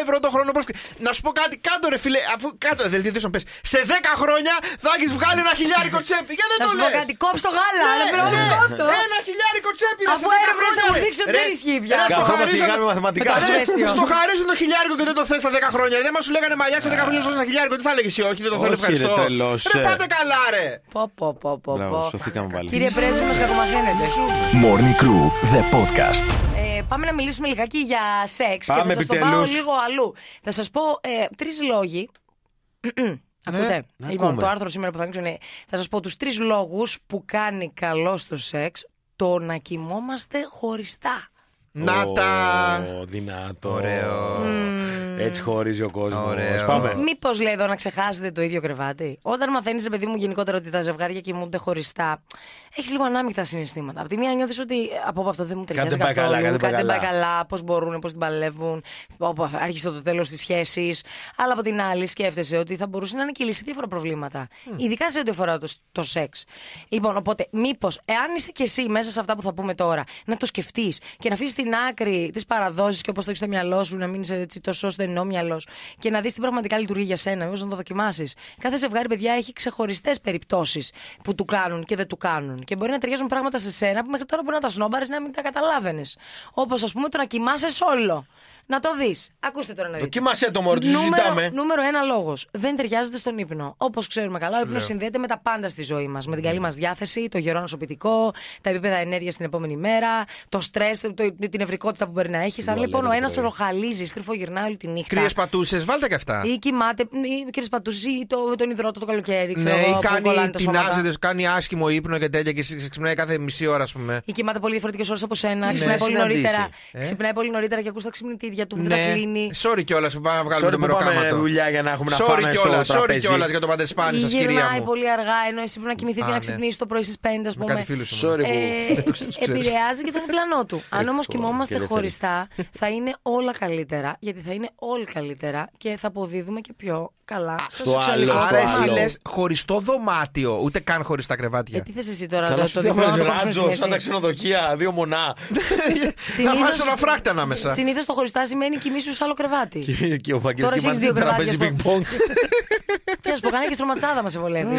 ευρώ το χρόνο. Πρόσεξε. Να σου πω κάτι, κάτω ρε φίλε, αφού κάτω δελτίο ειδήσεων πες. Σε 10 χρόνια θα έχεις βγάλει ένα χιλιάρικο τσέπη. Γιατί δεν Να το σου πω λες. κάτι, κόψ το γάλα. Ναι, Δεν πρέπει να ναι, το κόφτω. Ένα χιλιάρικο τσέπη ρε, Αφού σε 10 έρευνες χρόνια. θα μου ρε. δείξουν ότι Ρε, δεν ισχύει πια. ρε, στο Καθόμαστε και χαρίζουν- κάνουμε μαθηματικά. Με το Ρε, ασβέστιο. Στο χαρίζουν το χιλιάρικο και δεν το θες στα 10 χρόνια. Δεν μας σου λέγανε μαλλιά σε 10 χρόνια σου ένα χιλιάρικο. Τι θα έλεγε εσύ, Όχι, δεν το θέλω, Όχι, ρε, ευχαριστώ. τρελός, Ρε, ε. πάτε καλά, ρε. Πω, πω, πω, πω, Μπράβο, πω. σωθήκαμε πάλι. Κύριε Πρέσβη, μα κακομαθαίνετε; Morning Crew, the podcast. Ε, πάμε να μιλήσουμε λιγάκι για σεξ Πάμε και θα σας το πάω επιτέλους. λίγο αλλού. Θα σας πω ε, τρεις λόγοι. Ακούτε; να λοιπόν, ακούμε. το άρθρο σήμερα που θα ανοίξω είναι. Θα σας πω τους τρεις λόγους που κάνει καλό στο σεξ το να κοιμόμαστε χωριστά. Να τα. Ω, Δυνατό. Ωραίο. Έτσι χωρίζει ο κόσμος. Ωραίο. Πάμε. Μήπως λέει εδώ να ξεχάσετε το ίδιο κρεβάτι. Όταν μαθαίνεις, παιδί μου, γενικότερα ότι τα ζευγάρια κοιμούνται χωριστά, έχεις λίγο ανάμεικτα συναισθήματα. Από τη μία νιώθεις ότι από από αυτό δεν μου ταιριάζει Κάτι δεν πάει καθόλου. καλά, κάτι δεν πάει καλά. καλά, πώς μπορούν, πώς την παλεύουν, όπου άρχισε το τέλος της σχέσης. Αλλά από την άλλη σκέφτεσαι ότι θα μπορούσε να είναι και η λύση διάφορα προβλήματα. Ειδικά σε ό,τι αφορά το, το σεξ. Λοιπόν, οπότε, μήπως, εάν είσαι κι εσύ μέσα σε αυτά που θα πούμε τώρα, να το σκεφτείς και να αφήσεις στην άκρη τι παραδόσεις και όπως το έχεις στο μυαλό σου, να μην είσαι έτσι τόσο στενό μυαλός και να δεις τι πραγματικά λειτουργεί για σένα, μήπως να το δοκιμάσεις. Κάθε ζευγάρι, παιδιά, έχει ξεχωριστές περιπτώσεις που του κάνουν και δεν του κάνουν. Και μπορεί να ταιριάζουν πράγματα σε σένα που μέχρι τώρα μπορεί να τα σνόμπαρες να μην τα καταλάβαινες. Όπως ας πούμε το να κοιμάσαι όλο. Να το δεις. Ακούστε τώρα να δείτε. Δοκίμασέ το μωρό, τι Νούμερο, συζητάμε. νούμερο ένα λόγος. Δεν ταιριάζεται στον ύπνο. Όπως ξέρουμε καλά, ο ύπνος συνδέεται με τα πάντα στη ζωή μας. Με την καλή μας διάθεση, το γερό νοσοποιητικό, τα επίπεδα ενέργειας την επόμενη μέρα, το στρες, την ευρικότητα που μπορεί να έχεις. Αν Λένε λοιπόν ο το ένας πρωί. ροχαλίζεις, στριφογυρνάει όλη τη νύχτα. Κρύες πατούσες, βάλτε και αυτά. Ή κοιμάται, ή κύριε Πατούση, ή το, τον υδρότο το καλοκαίρι. Ξέρω Ναι, εγώ, ή που κολλάνε κάνει τα σώματα. τεινάζεται, κάνει άσχημο ύπνο και τέτοια και εσύ ξυπνάει κάθε μισή ώρα, ας πούμε. Ή κοιμάται πολύ διαφορετικές ώρες από σένα. Τι Ξυπνάει ναι, πολύ συναντήσει, νωρίτερα. ε; Ξυπνάει πολύ νωρίτερα και ακούς τα ξυπνητήρια του. Δεν τα Ναι, κλείνει. sorry κιόλας που πάμε να βγάλουμε Sorry το που πάμε μεροκάματο. δουλειά για να έχουμε να Sorry φάμε κιόλας, στο sorry τραπέζι. κιόλας για το παντεσπάνι Ή σα, κυρία γυρνάει μου. πολύ αργά, ενώ εσύ πρέπει να κοιμηθείς Α, για να ναι. ξυπνήσεις το πρωί στις 5, ας Με πούμε. κάτι φίλους μου. Sorry που. Ε, Δεν το ξέρεις. επηρεάζει και τον διπλανό του. Αν όμως Έχω κοιμόμαστε και δεύτερη. χωριστά, θα είναι όλα καλύτερα. Γιατί θα είναι όλοι καλύτερα και θα αποδίδουμε και πιο καλά στο στο σεξουαλικό άλλο, στο Άρα κομμάτι. εσύ άλλο. λες χωριστό δωμάτιο, ούτε καν χωρίς τα Ε, κρεβάτια. τι θες εσύ τώρα, Καλά το, σου το διάβαζε διπλανό το ράτζο, κόψουμε στη σαν τα μέση. ξενοδοχεία, δύο μονά. Να βάλει ένα φράκτα ανάμεσα. Συνήθως το χωριστά σημαίνει κοιμήσου σε άλλο κρεβάτι. Και- Και ο Βαγγέλης Τώρα και έχεις μαζί δύο να παίζει κρεβάτια πινκ πονγκ. Τι να σου πω, κάνει και στρωματσάδα μας σε βολεύει.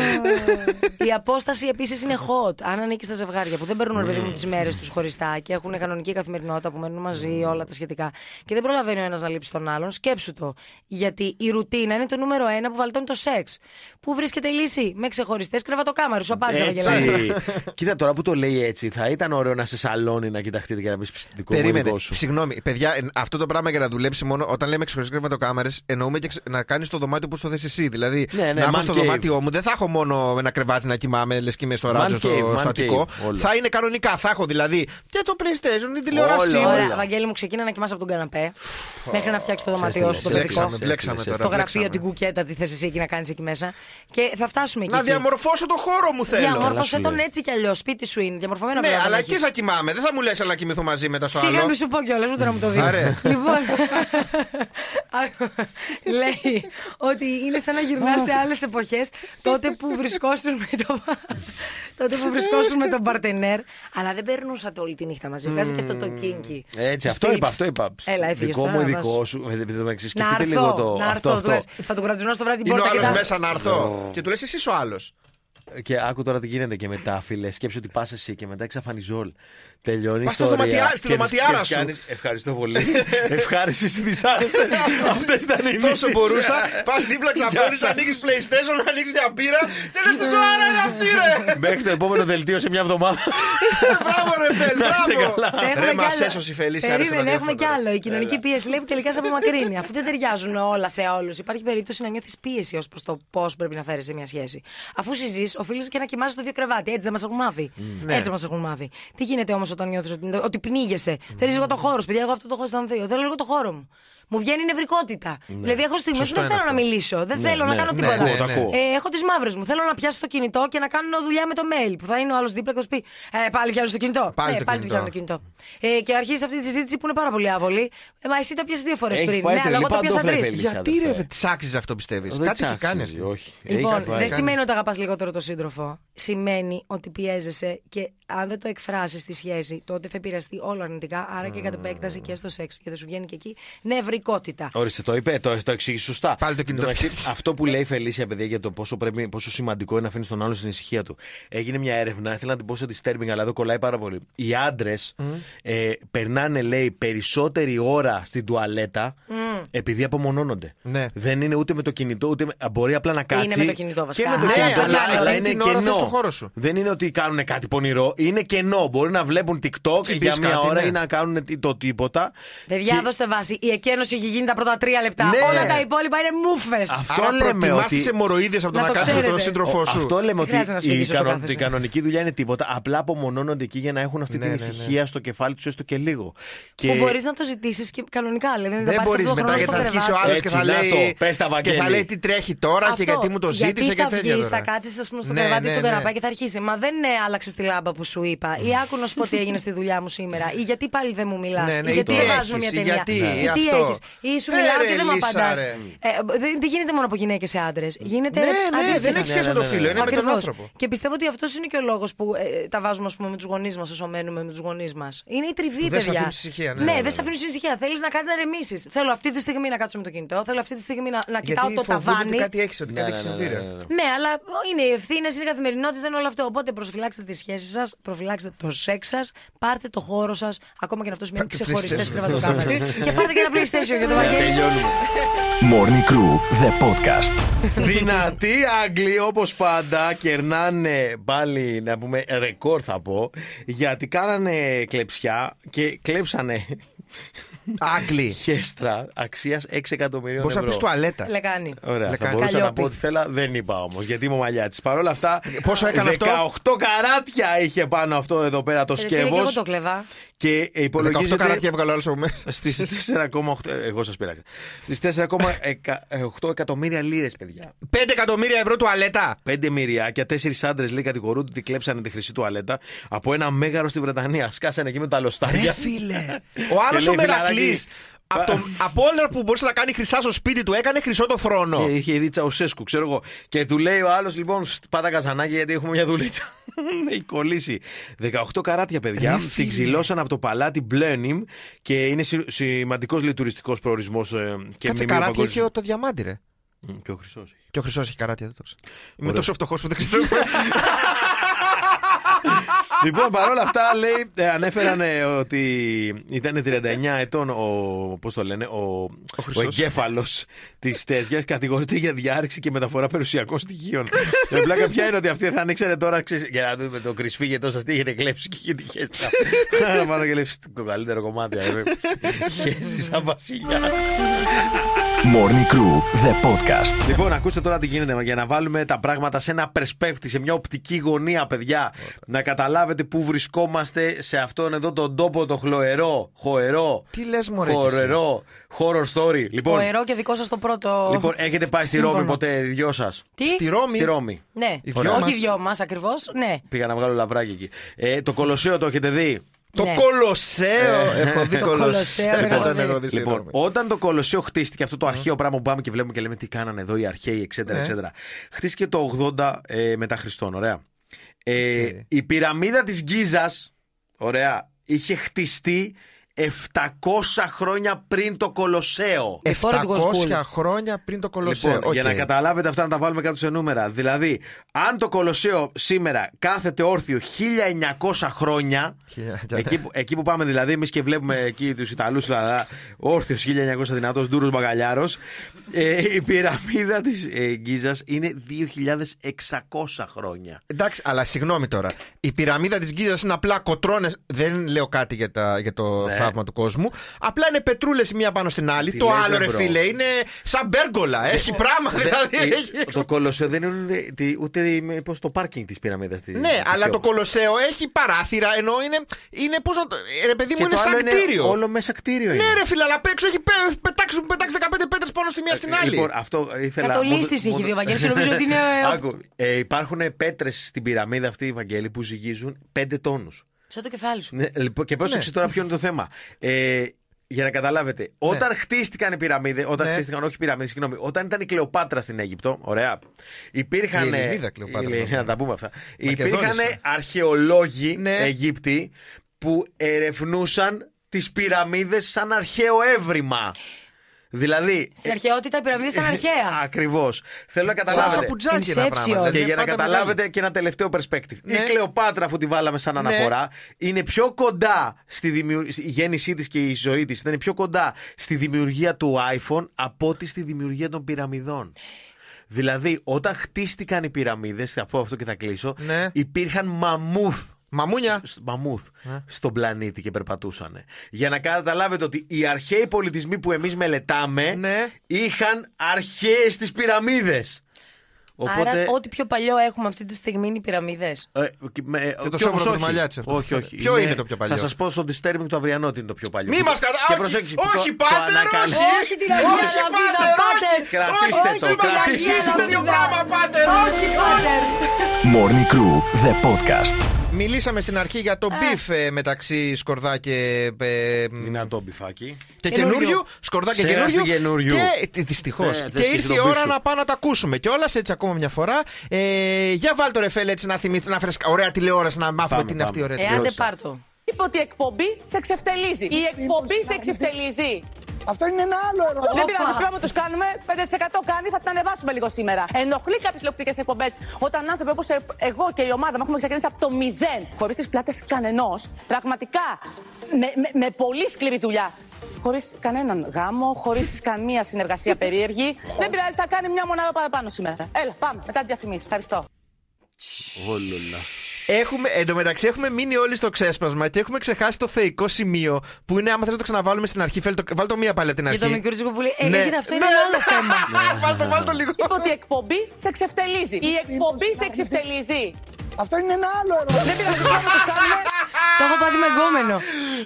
Η απόσταση επίσης είναι hot. Αν ανήκεις στα ζευγάρια που δεν παίρνουν ρε παιδί μου τις μέρες τους χωριστά και έχουν κανονική καθημερινότητα που μένουν μαζί, όλα τα σχετικά. Και δεν προλαβαίνει ο ένας να λείψει τον άλλον, σκέψου το. Γιατί η ρουτίνα είναι το νούμερο ένα που βαλτώνει το σεξ. Πού βρίσκεται η λύση, με ξεχωριστές κρεβατοκάμαρες. Σου απάντησα, Βαγγέλη. Έτσι. Κοίτα τώρα που το λέει έτσι, θα ήταν ωραίο να σε σαλώνει να κοιταχτείτε και να πει δικό μου Περίμενε. δικό σου. Συγγνώμη, παιδιά, ε, αυτό το πράγμα για να δουλέψει μόνο όταν λέμε ξεχωριστές κρεβατοκάμερε, εννοούμε και ξε- να κάνεις το δωμάτιο όπω το θες εσύ. Δηλαδή, Ναι, ναι, να έχω man στο cave. δωμάτιό μου, δεν θα έχω μόνο ένα κρεβάτι να κοιμάμαι, λες και είμαι στο ράτζο, cave, στο, man στο αττικό. cave, όλο. Θα είναι κανονικά. Θα έχω δηλαδή και το PlayStation, την τηλεόρασή Όλα, μου. Ωραία, Βαγγέλη μου, ξεκίνα να κοιμάσαι από τον καναπέ μέχρι να φτιάξει το δωμάτιό σου, το παιδικό. Μπλέξαμε, μπλέξαμε Στο τώρα. Στο γραφείο, μπλέξαμε. την κουκέτα, τι θες εσύ εκεί να κάνεις εκεί μέσα. Και θα φτάσουμε εκεί. Να εκεί. διαμορφώσω το χώρο μου θέλω. Διαμόρφωσε Καλά σου τον λέει. έτσι κι αλλιώς. Σπίτι σου είναι. Διαμορφωμένο Ναι, πρέπει να αλλά τον εκεί έχεις. θα κοιμάμαι. Δεν θα μου λες, αλλά κοιμηθώ μαζί μετά στο Σιγά άλλο. μη σου πω κιόλας, ούτε να μου το δεις. Άρα. λοιπόν. άκου, λέει ότι είναι σαν να γυρνάς σε άλλες εποχές τότε που βρισκόσουν με το. τότε που βρισκόσουν με τον παρτενέρ. Αλλά δεν περνούσατε όλη τη νύχτα μαζί. Βγάζει και αυτό το κίνκι. Έτσι, αυτό Στυλ. είπα, αυτό είπα. Έλα, έφυγες. Δικό μου, ειδικό σου. Ε, επειδή το μεταξύ, Να Σκεφτείτε έρθω, λίγο το. να Αυτό, έρθω. αυτό. του λες, Θα του κρατζουνώ στο βράδυ την Είναι ο πόρτα και άλλος τα- μέσα να έρθω. Και του λες εσύ ο άλλος. Και άκου τώρα τι γίνεται και μετά, φίλε. Σκέψου ότι πας εσύ και μετά εξαφανιζόλ. Τελειώνει η Πας στο ιστορία. δωματιά- στη και τις- δωματιάρα και τις σου. κάνεις- Ευχαριστώ πολύ. Ευχάρισε τι δυσάρεστε. Αυτές ήταν οι Τόσο λύσεις. μπορούσα. Πας δίπλα, Γεια ξαφνώνει, σας. ανοίγεις PlayStation, ανοίγεις μια πύρα και λες τι ώρα είναι αυτή, ρε! Μέχρι το επόμενο δελτίο σε μια εβδομάδα. Μπράβο, ρε Φελ, μπράβο! Έχουμε Ρε, κι μας άλλο. έσωσε η Φελίσσα. Περίμενε, έχουμε κι άλλο. Η κοινωνική πίεση λέει που τελικά σε απομακρύνει. Αφού δεν ταιριάζουν όλα σε όλους, υπάρχει περίπτωση να νιώθεις πίεση ως προς το πώς πρέπει να φέρει σε μια σχέση. Αφού συζείς, οφείλει και να κοιμάσαι στο δύο κρεβάτι. Έτσι δεν μας έχουν μάθει. Ναι. Έτσι μας έχουν μάθει. Τι γίνεται όμως όταν νιώθεις ότι, ότι πνίγεσαι. Θέλεις λίγο το χώρος σου, παιδιά. Εγώ αυτό το έχω αισθανθεί. Θέλω λίγο το χώρο μου. Μου βγαίνει νευρικότητα. Δηλαδή, έχω στιγμές που Σωστό δεν είναι θέλω να αυτό. μιλήσω. Δεν Ναι, θέλω να ναι, κάνω ναι, τίποτα. ακούω, το ακούω. Ε, έχω τις μαύρες μου. Θέλω να πιάσω το κινητό και να κάνω δουλειά με το mail. Που θα είναι ο άλλος δίπλα και θα σου πει Ε, πάλι πιάνω το κινητό. Πάλι ναι, το πάλι κινητό. πιάνω το κινητό. Ε, και αρχίζει αυτή τη συζήτηση που είναι πάρα πολύ άβολη. Ε, μα εσύ το πιάσει δύο φορές Έχει πριν. φάει Ναι, αλλά εγώ το τρελή πιάσα παντόφλα, τρεις. Φελή. Γιατί αδερφέ. ρε, τη άξιζε αυτό πιστεύεις; Δεν Κάτι έχει κάνεις. τσάξιζε, αυτή. όχι. Έχει Λοιπόν, κάτι δεν κάνει. σημαίνει ότι αγαπά λιγότερο τον σύντροφο. Σημαίνει ότι πιέζεσαι και αν δεν το εκφράσεις στη σχέση, τότε θα επηρεαστεί όλο αρνητικά. Άρα και κατ' επέκταση και στο σεξ. Και θα σου βγαίνει και εκεί νευρικότητα. Ορίστε, το είπε, το, το εξήγησε σωστά. Πάλι το κινητό Εν τω σου. μεταξύ, Αυτό που λέει η Φελίσια, παιδιά, για το πόσο, πρέπει, πόσο σημαντικό είναι να αφήνεις τον άλλον στην ησυχία του. Έγινε μια έρευνα, ήθελα να την πω στο disturbing, αλλά εδώ κολλάει πάρα πολύ. Οι άντρες ε, περνάνε, λέει, περισσότερη ώρα στην τουαλέτα επειδή απομονώνονται. Ναι. Δεν είναι ούτε με το κινητό, ούτε με, μπορεί απλά να κάτσει. με το κινητό, βασικά. Και με το Ναι, κινητό, αλλά αλλά, εκείνη είναι την ώρα θες κενό. το χώρο σου. Δεν είναι ότι κάνουν κάτι πονηρό, είναι κενό. Μπορεί να βλέπουν TikTok Τσιμπείς για μια κάτι, ώρα ναι. ή να κάνουν τι- το τίποτα. Παιδιά, Και- δώστε βάση. Η εκένωση έχει γίνει τα πρώτα τρία λεπτά. Ναι. Όλα τα υπόλοιπα είναι μούφε. Αυτό Άρα λέμε προτιμάς ότι. τις αιμορροίδες από το Να να, το κάνεις με τον ξέρετε. σύντροφό Ο- σου. Αυτό λέμε Δεν ότι χρειάζεται να η, σφυγγείς όσο κανον- κάθεσαι. η κανονική δουλειά είναι τίποτα. Απλά απομονώνονται εκεί για να έχουν αυτή Ναι, την ναι, ναι. ησυχία στο κεφάλι τους έστω και λίγο. Και Που μπορείς να το ζητήσεις και κανονικά. Δηλαδή, να Δεν το πάρεις μπορείς αυτό το μετά χρόνο γιατί στο θα αρχίσει ο κρεβάτι. άλλος και Έτσι, θα να λέει. το. Πες τα, και Βαγγέλη. θα λέει τι τρέχει τώρα και Αυτό. γιατί μου το ζήτησε γιατί και θα τέτοια. βγεις, τώρα. θα κάτσεις, ας πούμε, στο Ναι, κρεβάτι ναι, στον ναι. καναπέ και θα αρχίσει. Μα δεν ναι, άλλαξες τη λάμπα που σου είπα. Ή άκου να σου πω τι έγινε στη δουλειά μου σήμερα. Ή γιατί πάλι δεν μου μιλάς. Ναι, ναι, ή γιατί ή δεν τι βάζουμε μια έχεις, ή ταινία. γιατί, Ή ή τι αυτό. έχεις. Ή σου Ε, μιλάω ρε, και δεν μου Λίσσα, απαντάς. ρε. Δεν δεν γίνεται μόνο από γυναίκες σε άντρες. Γίνεται Ναι, ναι, αντίστοιχα. δεν έχει σχέση με το φίλο, είναι με τον Ακριβώς. άνθρωπο. Και πιστεύω ότι αυτός είναι και ο λόγος που ε, τα βάζουμε ας πούμε, με τους γονείς μας όσο μένουμε με τους γονείς μας. Είναι η τριβή, Που δεν σε παιδιά. αφήνουν ησυχία, ναι, ναι, ναι, δεν σε αφήνουν ησυχία. Θέλεις να κάτσεις να ρεμίσεις. Θέλω αυτή τη στιγμή να κάτσω με το κινητό. Θέλω αυτή τη στιγμή να, να κοιτάω Γιατί το φοβούνται ταβάνι. ότι κάτι έχεις, ότι Ναι, κάτι ναι, έχει ναι, συμβεί. ναι, ρε. ναι, ναι. Ναι, αλλά είναι οι ευθύνες, είναι η καθημερινότητα, είναι όλο αυτό. Οπότε προσφυλάξτε τις σχέσεις σας, προφυλάξτε το σεξ σας, πάρτε το χώρο σας, ακόμα και να αυτός σημαίνει Πάρτε ξεχωριστέ PlayStation. κρεβατοκάμερε. και πάρτε και ένα PlayStation για το Να Βαγγέλη. τελειώνουμε. Morning Crew, the podcast. Δυνατοί Άγγλοι όπως πάντα κερνάνε πάλι να πούμε ρεκόρ θα πω γιατί κάνανε κλεψιά και κλέψανε Άγγλοι. χέστρα αξίας 6 εκατομμυρίων Μπορείς να ευρώ. πεις τουαλέτα. Λεκάνη. Ωραία, θα Λεκάνη. μπορούσα να Καλλιόπη. πω ότι θέλα, δεν είπα όμως, γιατί είμαι μαλλιά τη. Παρ' όλα αυτά, Πόσο έκανε αυτό; 18 καράτια είχε πάνω αυτό εδώ πέρα το Ε, φίλε, και σκεύος εγώ το κλεβά. και 18 υπολογίζεται καράτια έβγαλε άλλο από μέσα. στις 4,8. Εγώ σας πήρα. Στις 4,8 εκατομμύρια λίρες, παιδιά. 5 εκατομμύρια ευρώ τουαλέτα. Πέντε μυριάκια, τέσσερις άντρες λέει κατηγορούνται ότι κλέψανε τη χρυσή τουαλέτα από ένα μέγαρο στη Βρετανία. Σκάσανε εκεί με τα Ρε λοστάρια. φίλε. Ο άλλος λέει, ο Μερακλή. Φιλαράκι, Από, το- από όλα που μπορούσε να κάνει χρυσά στο σπίτι του, έκανε χρυσό το θρόνο. Ε, είχε δει Τσαουσέσκου, ξέρω εγώ. Και του λέει ο άλλος, λοιπόν, «Στ, πάτα καζανάκι γιατί έχουμε μια δουλίτσα. Έχει κολλήσει. 18 καράτια, παιδιά. Ρε, την φίλε. ξυλώσαν από το παλάτι Μπλένιμ και είναι σημαντικός λιτουριστικό προορισμός ε, και Κάτσε μνημείο καράτι παγκόσμιο. έχει ο- το διαμάντι, ρε. Μ, Και ο χρυσός. Και ο χρυσός έχει καράτια, δεν το ξέρω. Είμαι Ωραίο. τόσο φτωχός που δεν ξέρω. λοιπόν, παρόλα αυτά, λέει, ε, ανέφεραν ε, ότι ήταν 39 ετών ο. Πώς το λένε, ο, ο, Χρυσός. εγκέφαλος της τέτοιας. Κατηγορείται για διάρρηξη και μεταφορά περιουσιακών στοιχείων. Η πλάκα ποια είναι ότι αυτή θα ανοίξανε τώρα ξέρεις, για να δούμε το κρυσφύγετό σα τι έχετε κλέψει και έχετε χέσει. Να πάνω και λέει το καλύτερο κομμάτι. Χέσεις σαν βασιλιά. Morning Crew, the podcast. Λοιπόν, ακούστε τώρα τι γίνεται για να βάλουμε τα πράγματα σε ένα περσπέφτη, σε μια οπτική γωνία, παιδιά. Να καταλάβετε πού βρισκόμαστε σε αυτόν εδώ τον τόπο, το χλωερό, χοερό, Τι λες, μωρέ, κι χορερό, horror story. Ο Λοιπόν, ερώ και δικό σας το πρώτο. λοιπόν, έχετε πάει στη Σύμφωνο. Ρώμη ποτέ, οι δυο σας; Τι; Στη Ρώμη; Στη Ρώμη. Ναι, Οι δυο όχι μας; οι δυο μας ακριβώς. Ναι. Πήγα να βγάλω λαβράκι εκεί. Ε, το Κολοσσέο το έχετε δει; Το Ναι. Κολοσσέο. Έχω δει Το Κολοσσέο. Κολοσσέο, δεν Λοιπόν, έχω δει. έχω δει στη Λοιπόν, Ρώμη. όταν το Κολοσσέο χτίστηκε, αυτό το αρχαίο πράγμα που πάμε και βλέπουμε και λέμε τι κάνανε εδώ οι αρχαίοι, etc. Ναι. etc. Χτίστηκε το 80 ε, μετά Χριστόν, ωραία. Ε, Η πυραμίδα της Γκίζας, ωραία, είχε χτιστεί 700 χρόνια πριν το Κολοσσέο. 700 Before it was cool. χρόνια πριν το Κολοσσέο. Λοιπόν, για Οκ. να καταλάβετε αυτά να τα βάλουμε κάτω σε νούμερα. Δηλαδή, αν το Κολοσσέο σήμερα κάθεται όρθιο 1900 χρόνια. Χίλια- εκεί, που, εκεί που πάμε δηλαδή, εμείς και βλέπουμε εκεί τους Ιταλούς, όρθιος 1900 δυνατός, ντούρος μπακαλιάρος. Ε, η πυραμίδα της ε, Γκίζας είναι 2600 χρόνια. Εντάξει, αλλά συγγνώμη τώρα. Η πυραμίδα της Γκίζας είναι απλά κοτρώνες. Δεν λέω κάτι για, τα, για το θαύμα του κόσμου. Απλά είναι πετρούλες η μία πάνω στην άλλη. Τι το λες, άλλο, ρε, ρε bro. φίλε, είναι σαν πέργκολα. Έχει πράγμα δηλαδή. Ε, έχει- το Κολοσσέο δεν είναι τι- ούτε πώς, το πάρκινγκ της πυραμίδα. Ναι, αλλά το Κολοσσέο έχει παράθυρα ενώ είναι. είναι πώς να το. ε, Ρε παιδί μου, είναι σαν κτίριο. Όλο μέσα κτίριο είναι. Ναι, ρε φίλε, αλλά απ' έξω έχει πε- πετάξει, πετάξει 15 πέτρες πάνω στη μία στην άλλη. Λοιπόν, αυτό ήθελα. Κατολίστης μόνο- είχε μόνο- δει ο Βαγγέλης, νομίζω ότι είναι ο- Άκου, ε, υπάρχουν πέτρες στην πυραμίδα αυτή, Βαγγέλη, που ζυγίζουν 5 τόνους. Σαν το κεφάλι σου. Ναι, λοιπόν, και πρόσεξε τώρα ποιο είναι το θέμα. Ε, για να καταλάβετε, όταν χτίστηκαν οι πυραμίδες, όταν Ναι. χτίστηκαν, όχι οι πυραμίδες, συγγνώμη, όταν ήταν η Κλεοπάτρα στην Αίγυπτο, ωραία. Υπήρχαν. Η Ελληνίδα Κλεοπάτρα, η- νομίζω. να τα πούμε αυτά. Μακεδόνισσα. Υπήρχαν αρχαιολόγοι Ναι. Αιγύπτιοι που ερευνούσαν τις πυραμίδες σαν αρχαίο έβριμα. Δηλαδή. Στην αρχαιότητα οι πυραμίδε ήταν αρχαία. Ακριβώς. Θέλω να Σαν καταλάβετε. σαπουτζάκι ένα Inception. πράγμα. Και δηλαδή Και είναι για να πάντα καταλάβετε και ένα τελευταίο perspective. Ναι. Η Κλεοπάτρα, αφού τη βάλαμε σαν αναφορά, είναι πιο κοντά στη δημιου... η γέννησή της και η ζωή της. Ήταν πιο κοντά στη δημιουργία του iPhone από ότι στη δημιουργία των πυραμιδών. Δηλαδή, όταν χτίστηκαν οι πυραμίδες, θα πω αυτό και θα κλείσω, Ναι. υπήρχαν μαμούθ. Μαμούνια. σ- Μαμούθ στον πλανήτη και περπατούσαν. Για να καταλάβετε ότι οι αρχαίοι πολιτισμοί που εμείς μελετάμε Ναι. είχαν αρχαίες τις πυραμίδες. Άρα, ό,τι πιο παλιό έχουμε αυτή τη στιγμή είναι οι πυραμίδες. Ε, και με- Και το και σόβρο όμως του όχι. Μαλιάτση αυτό. Όχι, όχι. Ποιο είναι το πιο παλιό; Θα σας πω στο disturbing του αυριανό τι είναι το πιο παλιό. Μη μας κατα... Και όχι, προσέξτε, όχι, το- το πάτερ, ανακαλύ- όχι. Όχι την Αγία Όχι, Λαβίδα, πάτερ, πάτερ. όχι. Κρατήστε όχι, το, όχι, μας κρατήστε αρχίσει το. τέτοιο πράγμα, πάτερ, όχι, όχι. Morning Crew, the podcast. Μιλήσαμε στην αρχή για το beef ε, μεταξύ Σκορδά και. ε, Δυνατό μπιφάκι. Και Καινούριο. καινούριου, σκορδά και Σε ένα καινούριου. στην καινούριου. Και δυστυχώς. Ναι, και θες και ήρθε τον η ώρα πίσω. να πάω να τα ακούσουμε. Και όλα έτσι ακόμα μια φορά. Ε, για βάλ το ρεφέλ έτσι να θυμηθεί, να φρεσκα. Ωραία τηλεόραση να μάθουμε Πάμε, τι είναι αυτή η πάμε. ωραία Ε, άντε τηλεόραση. πάρτο. Είπε ότι η εκπομπή σε εξευτελίζει. Η εκπομπή σε εξευτελίζει. Αυτό είναι ένα άλλο ερώτημα. Δεν πειράζει, πρώτα τους κάνουμε. 5% κάνει, θα την ανεβάσουμε λίγο σήμερα. Ενοχλεί κάποιες τηλεοπτικές εκπομπές όταν άνθρωποι όπως εγώ και η ομάδα μου έχουμε ξεκινήσει από το μηδέν, χωρίς τις πλάτες κανενός, πραγματικά με, με, με πολύ σκληρή δουλειά. Χωρίς κανέναν γάμο, χωρίς καμία συνεργασία περίεργη. Δεν πειράζει, θα κάνει μια μονάδα παραπάνω σήμερα. Έλα, πάμε, μετά τη διαφημίσει. Ευχαριστώ. Όλολα. Έχουμε, εντωμεταξύ έχουμε μείνει όλοι στο ξέσπασμα και έχουμε ξεχάσει το θεϊκό σημείο που είναι άμα θες να το ξαναβάλουμε στην αρχή. Βάλτε το, βάλ το μία πάλι από την αρχή. Για το μικρούτσικο που λέει. Ε, Ναι. κοίτα, αυτό είναι Ναι, ένα άλλο ναι. θέμα. Βάλ το, βάλ το λίγο. Είπα ότι η εκπομπή σε εξευτελίζει. Η εκπομπή σε εξευτελίζει. Αυτό είναι ένα άλλο ερώτημα. Δεν πειράζει, πρώτα του κάνουμε. Το έχω πάθει με γκόμενο.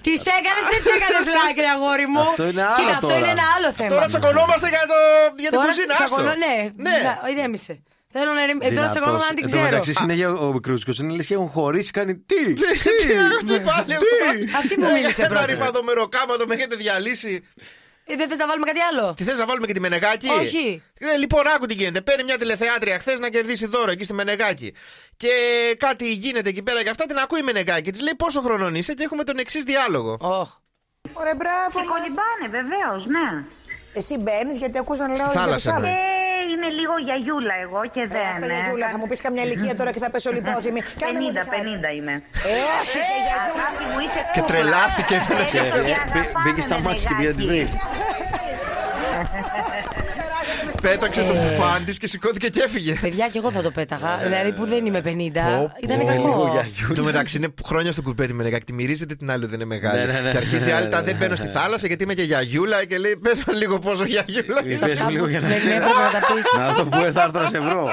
Τις έκανες, δεν τις έκανες λάκρη, αγόρι μου. Αυτό είναι άλλο Κοίτα, αυτό τώρα. είναι ένα άλλο θέμα. Τώρα τσακωνόμαστε για, το, για την Τώρα κουζίνα. άστο. τσακωνώ, ναι. ναι. Να, Ηρέμησε. Θέλω να ηρεμ- ε, Τώρα τσακωνόμαστε αν την Εν τω ξέρω. μεταξύ συνέχεια ο μικρούτσικος είναι λες και έχουν χωρίσει κάνει τι; Τι; είναι πάλι αυτό. Αυτή που μίλησε Ένα πρώτα. ρήπαδο με ροκάματο με έχετε διαλύσει. Ε, Δεν θες να βάλουμε κάτι άλλο; Τι θες να βάλουμε και τη Μενεγάκη; Όχι. Ε, λοιπόν, άκου τι γίνεται. Παίρνει μια τηλεθεάτρια χθες να κερδίσει δώρο εκεί στη Μενεγάκη. Και κάτι γίνεται εκεί πέρα και αυτά την ακούει η Μενεγάκη. Της λέει πόσο χρονών είσαι; και έχουμε τον εξής διάλογο. Ωχ. Ωραία, μπράβο. Και μας. κολυμπάνε, βεβαίως, ναι. Εσύ μπαίνεις γιατί ακούς να λέω Στη για θάλασσα, το ναι. Σάββατο. Ε, είμαι λίγο γιαγιούλα εγώ και Ε, δεν. Άστα ε, γιαγιούλα, θα μου πεις καμιά ηλικία τώρα και θα πέσω λιπόθυμη. Κάνε μου τη 50, χάρη. 50 είμαι. Ε, άσε και γιαγιούλα. Αγάπη μου είσαι Και κούκλα. τρελάθηκε. Και, Ε, ε, για να μπή- Μπήκε στα πάμε, μάτια και πήγε να τη βρει. Πέταξε το μπουφάν της και σηκώθηκε και έφυγε. Παιδιά, και εγώ θα το πέταγα. Δηλαδή που δεν είμαι 50. Ήταν Είναι λίγο κακό. γιαγιούλα. Του μεταξύ είναι χρόνια στο κουρπέτι με νεγάκι. Τη μυρίζεται την άλλη, δεν είναι μεγάλη. Ναι, ναι, ναι. Και αρχίζει η άλλη, τα Ναι, δεν ναι, μπαίνω ναι. στη θάλασσα γιατί είμαι και γιαγιούλα και λέει πες μας λίγο πόσο γιαγιούλα. Πες αυτά μου λίγο που για να δεν έπρεπε να τα πεις. Να δω πού θα έρθω να σε βρω.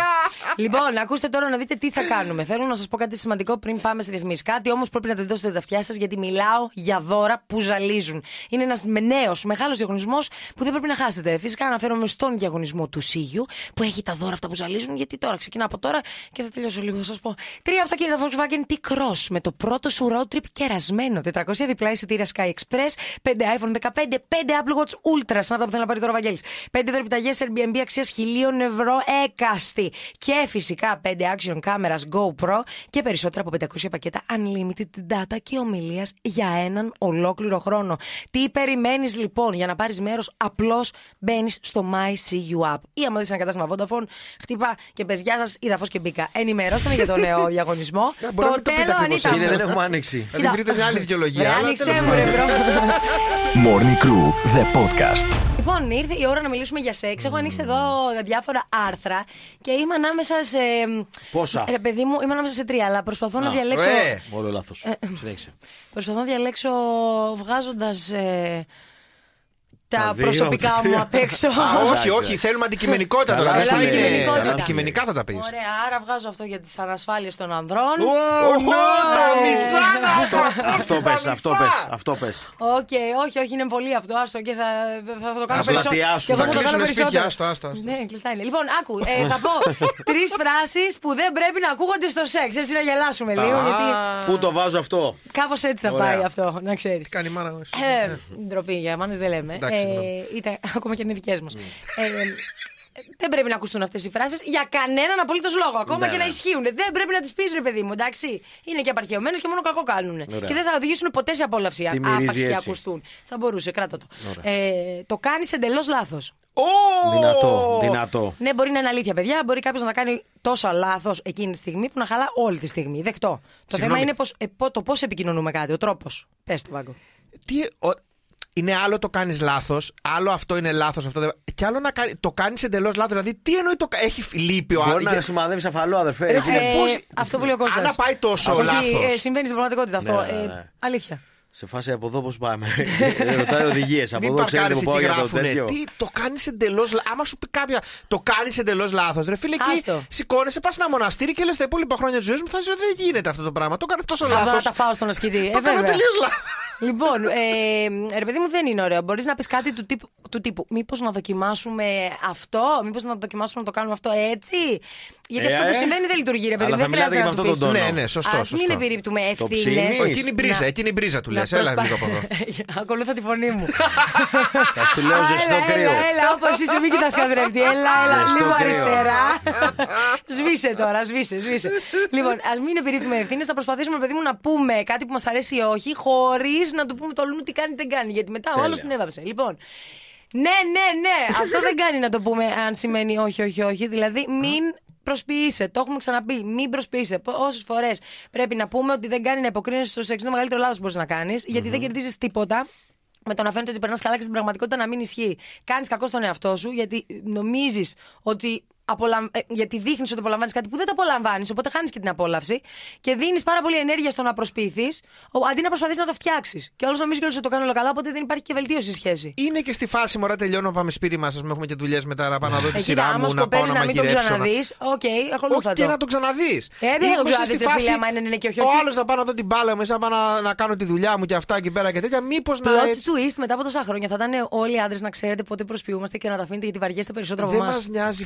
Λοιπόν, ακούστε τώρα να δείτε τι θα κάνουμε. Θέλω να σας πω κάτι σημαντικό πριν πάμε σε διαφημίσεις. Κάτι όμως πρέπει να δείτε τα αυτιά σας γιατί μιλάω για δώρα που ζαλίζουν. Είναι ένας νέος, μεγάλος διαγωνισμός που δεν πρέπει να χάσετε. Φυσικά αναφέρομαι στον διαγωνισμό του Σίγιου που έχει τα δώρα αυτά που ζαλίζουν. Γιατί τώρα ξεκινά από τώρα και θα τελειώσω λίγο, θα σας πω. Τρία αυτοκίνητα Volkswagen T-Cross με το πρώτο σου road trip κερασμένο. 400 διπλά εισιτήρια Sky Express, 5 iPhone 15, 5 Apple Watch Ultra. Σαν αυτά που θέλει να πάρει τώρα ο Βαγγέλης. 5 δωρεπιταγές Airbnb αξίας 1000 ευρώ έκαστη. Και φυσικά 5 action cameras GoPro και περισσότερα από 500 πακέτα unlimited data και ομιλίας για έναν ολόκληρο χρόνο. Τι περιμένεις λοιπόν για να πάρεις μέρος, απλώς μπαίνεις στο My CU app. Ή άμα δεις ένα κατάστημα Vodafone, χτυπά και πες Γεια σας, είδα φως και μπήκα. Ενημερώστε με για τον νέο διαγωνισμό. μπορεί να το μην το πείτε τέλο, ακριβώς Ανίτα. Κύριε, μου. δεν έχουμε άνοιξη. Θα την βρείτε μια άλλη δικαιολογία. Ρε, αλλά άνοιξέ τέλος μου, ρε, πάντων. μπρο. Morning Crew, the podcast. Λοιπόν, ήρθε η ώρα να μιλήσουμε για σεξ. Έχω ανοίξει εδώ διάφορα άρθρα και είμαι ανάμεσα σε. Πόσα; Ρε, παιδί μου, είμαι ανάμεσα σε τρία, αλλά προσπαθώ να Α, διαλέξω. ε. Όλο λάθος. Συνέχισε. Προσπαθώ να διαλέξω βγάζοντας. τα Τα δύο, προσωπικά τα μου τρία. απ' έξω. Α, όχι, Εντάξει. όχι, θέλουμε αντικειμενικότητα τώρα. Καλά, Δεν θα είναι. είναι. αντικειμενικότητα. Αντικειμενικά θα τα πεις. Ωραία, άρα βγάζω αυτό για τις ανασφάλειες των ανδρών. Οχ, τα Ε. μισά να το Αυτό πες, αυτό πες. Αυτό πες. Οκ, όχι, όχι, είναι πολύ αυτό. Άστο και θα, θα, θα το κάνω Ας περισσότερο. πλατιάσουν. Και εγώ Θα το κάνω κλείσουν σπίτια, περισσότερο. άστο, άστο. άστο. Ναι, κλειστά είναι. Λοιπόν, άκου, ε, θα πω τρεις φράσεις που δεν πρέπει να ακούγονται στο σεξ. Έτσι να γελάσουμε λίγο. Γιατί Πού το βάζω αυτό; κάπως έτσι θα Ωραία. πάει αυτό, να ξέρεις. Τι κάνει η μάνα μου. εσύ; Ε, ντροπή, για μάνες δεν λέμε. Εντάξει, συγγνώμη. Ε, είτε, ακόμα και είναι δικές μας. Ε, δεν πρέπει να ακουστούν αυτές οι φράσεις για κανέναν απολύτως λόγο. Ακόμα Ναι, και να ναι. ισχύουν. Δεν πρέπει να τις πεις, ρε παιδί μου, εντάξει. Είναι και απαρχαιωμένες και μόνο κακό κάνουν. Ωραία. Και δεν θα οδηγήσουν ποτέ σε απόλαυση Τι αν μυρίζει άπαξ και έτσι. ακουστούν. Θα μπορούσε, κράτα το. Ωραία. Ε, το κάνεις εντελώς λάθος. Ω! Δυνατό, δυνατό. Ναι, μπορεί να είναι αλήθεια, παιδιά. Μπορεί κάποιος να τα κάνει τόσο λάθος εκείνη τη στιγμή που να χαλά όλη τη στιγμή. Δεκτό. Το Συγγνώμη. θέμα είναι πως, ε, πο- το πώς επικοινωνούμε κάτι, ο τρόπος. Πες το, Βάγκο. Τι, ο- είναι άλλο το κάνεις λάθος, άλλο αυτό είναι λάθος, αυτό δεν... και άλλο να κάνει, το κάνεις εντελώς λάθος. Δηλαδή, τι εννοεί το. Έχει λείπει ο Μπορεί άλλος. να σημαδεύει αφαλό, αδερφέ. Ρε, Εκεί φίλε, είναι- Ε, πώς- αυτό που λέει ο Κώστας. Αν πάει τόσο Όχι, λάθος. ε, συμβαίνει στην πραγματικότητα αυτό. Ναι, ναι, Ε, ναι. αλήθεια. Σε φάση από εδώ πώς πάμε. Ρωτάει οδηγίες. Από Μην εδώ ξέρετε παρκάρεις που πάω εκεί για το γράφουνε. τέτοιο. Τι το κάνεις εντελώς λάθο. Άμα σου πει κάποια το κάνεις εντελώς λάθος, ρε φίλε, εκεί Άστο. σηκώνεσαι, πας σε ένα μοναστήρι και λες τα υπόλοιπα χρόνια της ζωής μου θα ζω δεν γίνεται αυτό το πράγμα. Το έκανε τόσο Θα δω να λάθος. τα φάω στον ασκητή. Το Ε, κάνω βέβαια. τελείω λάθος. Λοιπόν, ε, ρε παιδί μου, δεν είναι ωραίο. Μπορείς να πεις κάτι του τύπου, του τύπου Μήπως να δοκιμάσουμε αυτό, Μήπως να δοκιμάσουμε να το κάνουμε αυτό έτσι; Γιατί Ε, αυτό που ε. συμβαίνει δεν λειτουργεί, ρε παιδί Αλλά μου. θα Δεν μιλάτε χρειάζεται και να με του αυτόν τον πεις. τόνο. Ναι, ναι, σωστό. Α μην σωστό. επιρρύπτουμε Το ευθύνε. ψήνεις; Εκείνη η μπρίζα, εκείνη η μπρίζα του Να έλα Προσπά- λίγο από εδώ. Ακολούθα τη φωνή μου. Θα σου λέω Α, ζεστό έλα, κρύο. Έλα, έλα, όπως είσαι, μην κοιτάς καθρέφτη. Έλα, έλα, Ζεστό λίγο κρύο. αριστερά. σβήσε τώρα, σβήσε, σβήσε. λοιπόν, ας μην επιρρύπτουμε ευθύνε. Θα προσπαθήσουμε, παιδί μου, να πούμε κάτι που μας αρέσει ή όχι, χωρίς να του πούμε το λούνου τι κάνει, δεν κάνει. Γιατί μετά ο Τέλεια. άλλος την έβαψε. Λοιπόν. Ναι, ναι, ναι. Αυτό δεν κάνει να το πούμε αν σημαίνει όχι, όχι, όχι. Δηλαδή, μην προσποιείσαι. Το έχουμε ξαναπεί. Μην προσποιείσαι. Όσες φορές πρέπει να πούμε ότι δεν κάνει να υποκρίνεσαι στο σεξ, είναι το μεγαλύτερο λάθος που μπορείς να κάνεις, γιατί δεν κερδίζεις τίποτα. Με το να φαίνεται ότι περνάς καλά και στην πραγματικότητα να μην ισχύει. Κάνεις κακό στον εαυτό σου γιατί νομίζεις ότι. Απολαμ... ε, γιατί δείχνεις ότι απολαμβάνεις κάτι που δεν το απολαμβάνεις, οπότε χάνεις και την απόλαυση και δίνεις πάρα πολύ ενέργεια στο να προσποιηθείς, αντί να προσπαθείς να το φτιάξεις. Και όλος νομίζει και όλο το κάνει όλο καλά, οπότε δεν υπάρχει και βελτίωση στη σχέση. Είναι και στη φάση, μωρά, τελειώνω, πάμε σπίτι μας. Α πούμε, έχουμε και δουλειές μετά να πάω να δω τη Ε, σειρά κοίτα, άμα μου, να πάω σκοπεύει να να μην το μαγειρέψω. να- ξαναδείς, οκ, ακολούθα Όχι το. και να το ξαναδείς. Ε, δεν θα το ξαναδείς, ρε φίλε, άμα είναι ναι και όχι, Ο όχι. άλλος να πάω να δω την μπάλα μου, εσύ να πάω να, να κάνω τη δουλειά μου και αυτά και πέρα και τέτοια. Μήπως να. Plot έτσι- twist μετά από τόσα χρόνια θα ήταν όλοι οι άντρες να ξέρετε πότε προσποιούμαστε και να τα αφήνετε γιατί βαριέστε περισσότερο από Δεν εμάς. μας νοιάζει η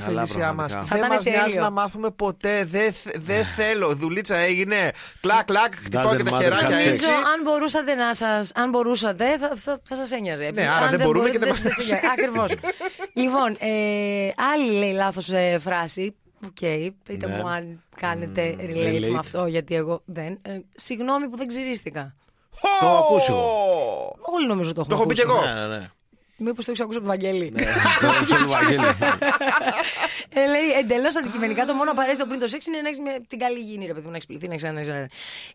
Καλά, Φελίσια μας. πραγματικά. Θα Δεν ήταν μας νοιάζει τέλειο. να μάθουμε ποτέ. Δεν δεν θέλω. Δουλίτσα έγινε. Κλακ, κλακ. Χτυπάω και τα matter, χεράκια that's it. έτσι. Νομίζω αν μπορούσατε να σας, αν μπορούσατε, θα, θα, θα σας ένοιαζε. Ναι, άρα Αν δεν μπορούμε μπορείτε, και δεν μας σας ένοιαζε. Ακριβώς. λοιπόν, ε, άλλη λέει λάθος ε, φράση. Οκ, πείτε Ναι. μου αν κάνετε relate, relate. με αυτό, γιατί εγώ δεν. Ε, συγγνώμη που δεν ξυρίστηκα. Το έχω ακούσει εγώ. Όλοι νομίζω το Το έχουμε έχω πει κι ακούσει. εγώ. Ναι, ναι, ναι. Μήπως το έχεις ακούσει από τον Βαγγέλη. Το έχει ο Βαγγέλη. Ε, λέει εντελώς αντικειμενικά το μόνο απαραίτητο πριν το σεξ είναι να έχεις την καλή υγιεινή, ρε παιδί μου, να έχεις πλυθεί, να έχεις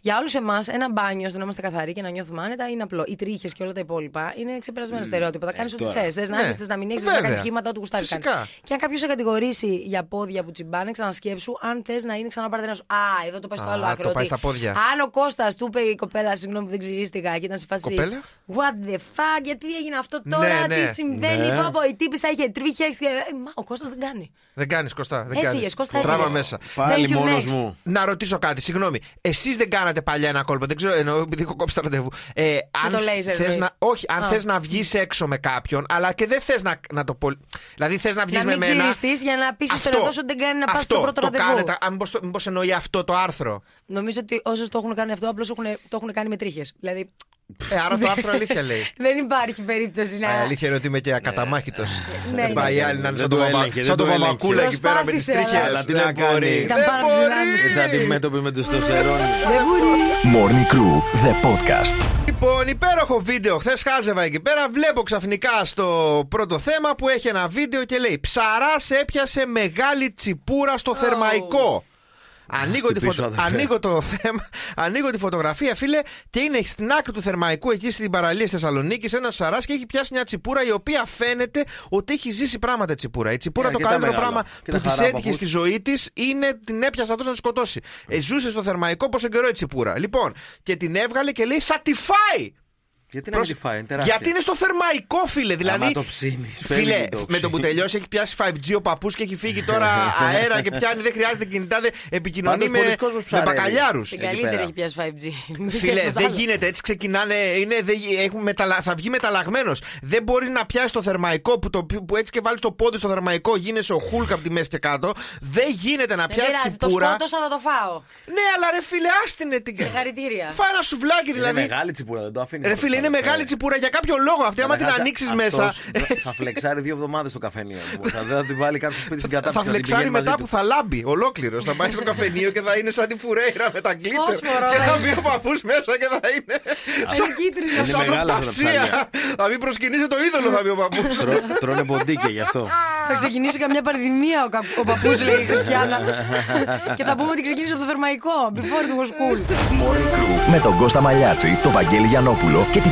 Για όλους εμάς, ένα μπάνιο στο να είμαστε καθαροί και να νιώθουμε άνετα είναι απλό. Οι τρίχες και όλα τα υπόλοιπα είναι ξεπερασμένα στερεότυπα. Θα κάνεις ό,τι τώρα. θες. Θες να Ναι. έχει, θες να μην έχεις, θες να Βέβαια. κάνεις σχήματα, ό,τι γουστάρεις. Φυσικά. Και αν κάποιος σε κατηγορήσει για πόδια που τσιμπάνε, ξανασκέψου αν θες να είναι ξανά παρτενέρ σου. Α, εδώ το πάει στο Α, άλλο το άκρο. πάει ότι στα πόδια. Αν ο Κώστας του είπε η κοπέλα, συγγνώμη που δεν ξυρίστηκα και ήταν σε φάση. Κοπέλα; What the fuck, γιατί έγινε αυτό τώρα, Ναι, ναι. τι συμβαίνει, Ναι. πάπα, η τύπησα είχε τρίχες. Ο Κώστας δεν κάνει. Δεν κάνει Κωστά. Δεν Έφυγες, κάνεις. Κώστα, Τράβα έφυγες. μέσα. Πάλι Thank you, μόνος next. μου. Να ρωτήσω κάτι, συγγνώμη. Εσείς δεν κάνατε παλιά ένα κόλπο, δεν ξέρω, εννοώ επειδή έχω κόψει τα ραντεβού. Ε, αν το laser, θες εννοείς. να, όχι, αν Α. θες να βγεις έξω με κάποιον, αλλά και δεν θες να, να το πολύ. Δηλαδή θες να βγεις Να με μην μένα. ξυριστείς για να πείσεις τον εαυτό σου ότι δεν κάνει να πας αυτό, στο πρώτο το ραντεβού. κάνετε. Αν μήπως το- μήπως εννοεί αυτό το άρθρο. Νομίζω ότι όσες το έχουν κάνει αυτό, απλώς το έχουν κάνει με τρίχες. Δηλαδή. Ε, άρα το άρθρο αλήθεια λέει. δεν υπάρχει περίπτωση να. Ε, αλήθεια είναι ότι είμαι και ακαταμάχητος. Ναι, Δεν πάει ναι. η άλλη να είναι Δεν σαν το το βαμα- έλεγχε, σαν δεν το το βαμακούλα έλεγχε. εκεί πέρα με τις Προσπάθησε, τρίχες. αλλά τι να Δεν κάνει. μπορεί. Ήταν Δεν πάρα πολύ μπορεί. Ήρθε αντιμέτωπη με τους τοστοστερών. Δεν μπορεί. Morning Crew, the podcast. Λοιπόν, υπέροχο βίντεο. Χθες χάζευα εκεί πέρα. Βλέπω ξαφνικά στο πρώτο θέμα που έχει ένα βίντεο και λέει Ψαράς έπιασε μεγάλη τσιπούρα στο θερμαϊκό. Ανοίγω, τη χτυπήσω, φωτο- αδερφέ. ανοίγω το θέμα, ανοίγω τη φωτογραφία, φίλε, και είναι στην άκρη του θερμαϊκού εκεί στην παραλία τη Θεσσαλονίκη ένα σαράς και έχει πιάσει μια τσιπούρα η οποία φαίνεται ότι έχει ζήσει πράγματα η τσιπούρα. Η τσιπούρα Ε, το κοίτα καλύτερο μεγάλο. πράγμα Κοίτα που της χαρά, έτυχε παππούς. στη ζωή της είναι την έπιασε αυτός να τη σκοτώσει. Ε, ζούσε στο θερμαϊκό πόσο καιρό η τσιπούρα. Λοιπόν, και την έβγαλε και λέει θα τη φάει. Γιατί να μην τη φάει, είναι τεράστια. Γιατί είναι στο θερμαϊκό, φίλε. Δηλαδή. Άμα το ψήνεις, Φίλε, φεύγει το με το που οξύ. τελειώσει έχει πιάσει 5G ο παππούς και έχει φύγει τώρα αέρα και πιάνει. Δεν χρειάζεται κινητά, δεν επικοινωνεί Πάντως με, πολλοί κόσμος με ψαρεύει. μπακαλιάρους. Την Εκεί καλύτερη πέρα. έχει πιάσει 5G. Μην Φίλε, πιάσεις το δεν άλλο. γίνεται έτσι. Ξεκινάνε. Είναι, δεν, γι- έχουν μεταλα, θα βγει μεταλλαγμένος. Δεν μπορεί να πιάσει το θερμαϊκό που, το, που έτσι και βάλεις το πόδι στο θερμαϊκό γίνεσαι ο Χούλκ από τη μέση και κάτω. Δεν γίνεται να Δεν πιάσει πειράζει, το τσιπούρα. σκότωσα θα το φάω. Ναι, αλλά ρε φίλε, άστινε την. Συγχαρητήρια. Φάει ένα σουβλάκι Είναι δηλαδή. μεγάλη τσιπούρα, δεν το αφήνεις. Ρε φίλε, είναι μεγάλη τσιπούρα για κάποιο λόγο αυτή. Άμα την ανοίξεις μέσα. Θα φλεξάρει δύο εβδομάδες στο καφενείο. Θα, δεν θα την βάλει κάποιο σπίτι στην Θα κατάψυξη. να την φλεξάρει πηγαίνει μετά μαζί που του. θα λάμπει ολόκληρος. Θα πάει στο καφενείο και θα είναι σαν τη φουρέιρα με τα γκλίτερ. Φόσφορο, Και θα ναι. μπει ο παππούς μέσα και θα είναι. Είναι κίτρινο. Είναι Σαν το μεγάλα αυτά τα πασία. ψάρια. Θα μπει προσκυνήσει το είδωλο, θα μπει ο παππούς. Τρώ- Τρώνε ποντίκια γι' αυτό. Θα ξεκινήσει καμιά πανδημία ο, κα- ο παππούς, λέει η Χριστιανά. και θα πούμε ότι ξεκίνησε από το θερμαϊκό. Before it was cool. Morning Crew με τον Κώστα Μαλιάτση, τον Βαγγέλη Γιανόπουλο και τη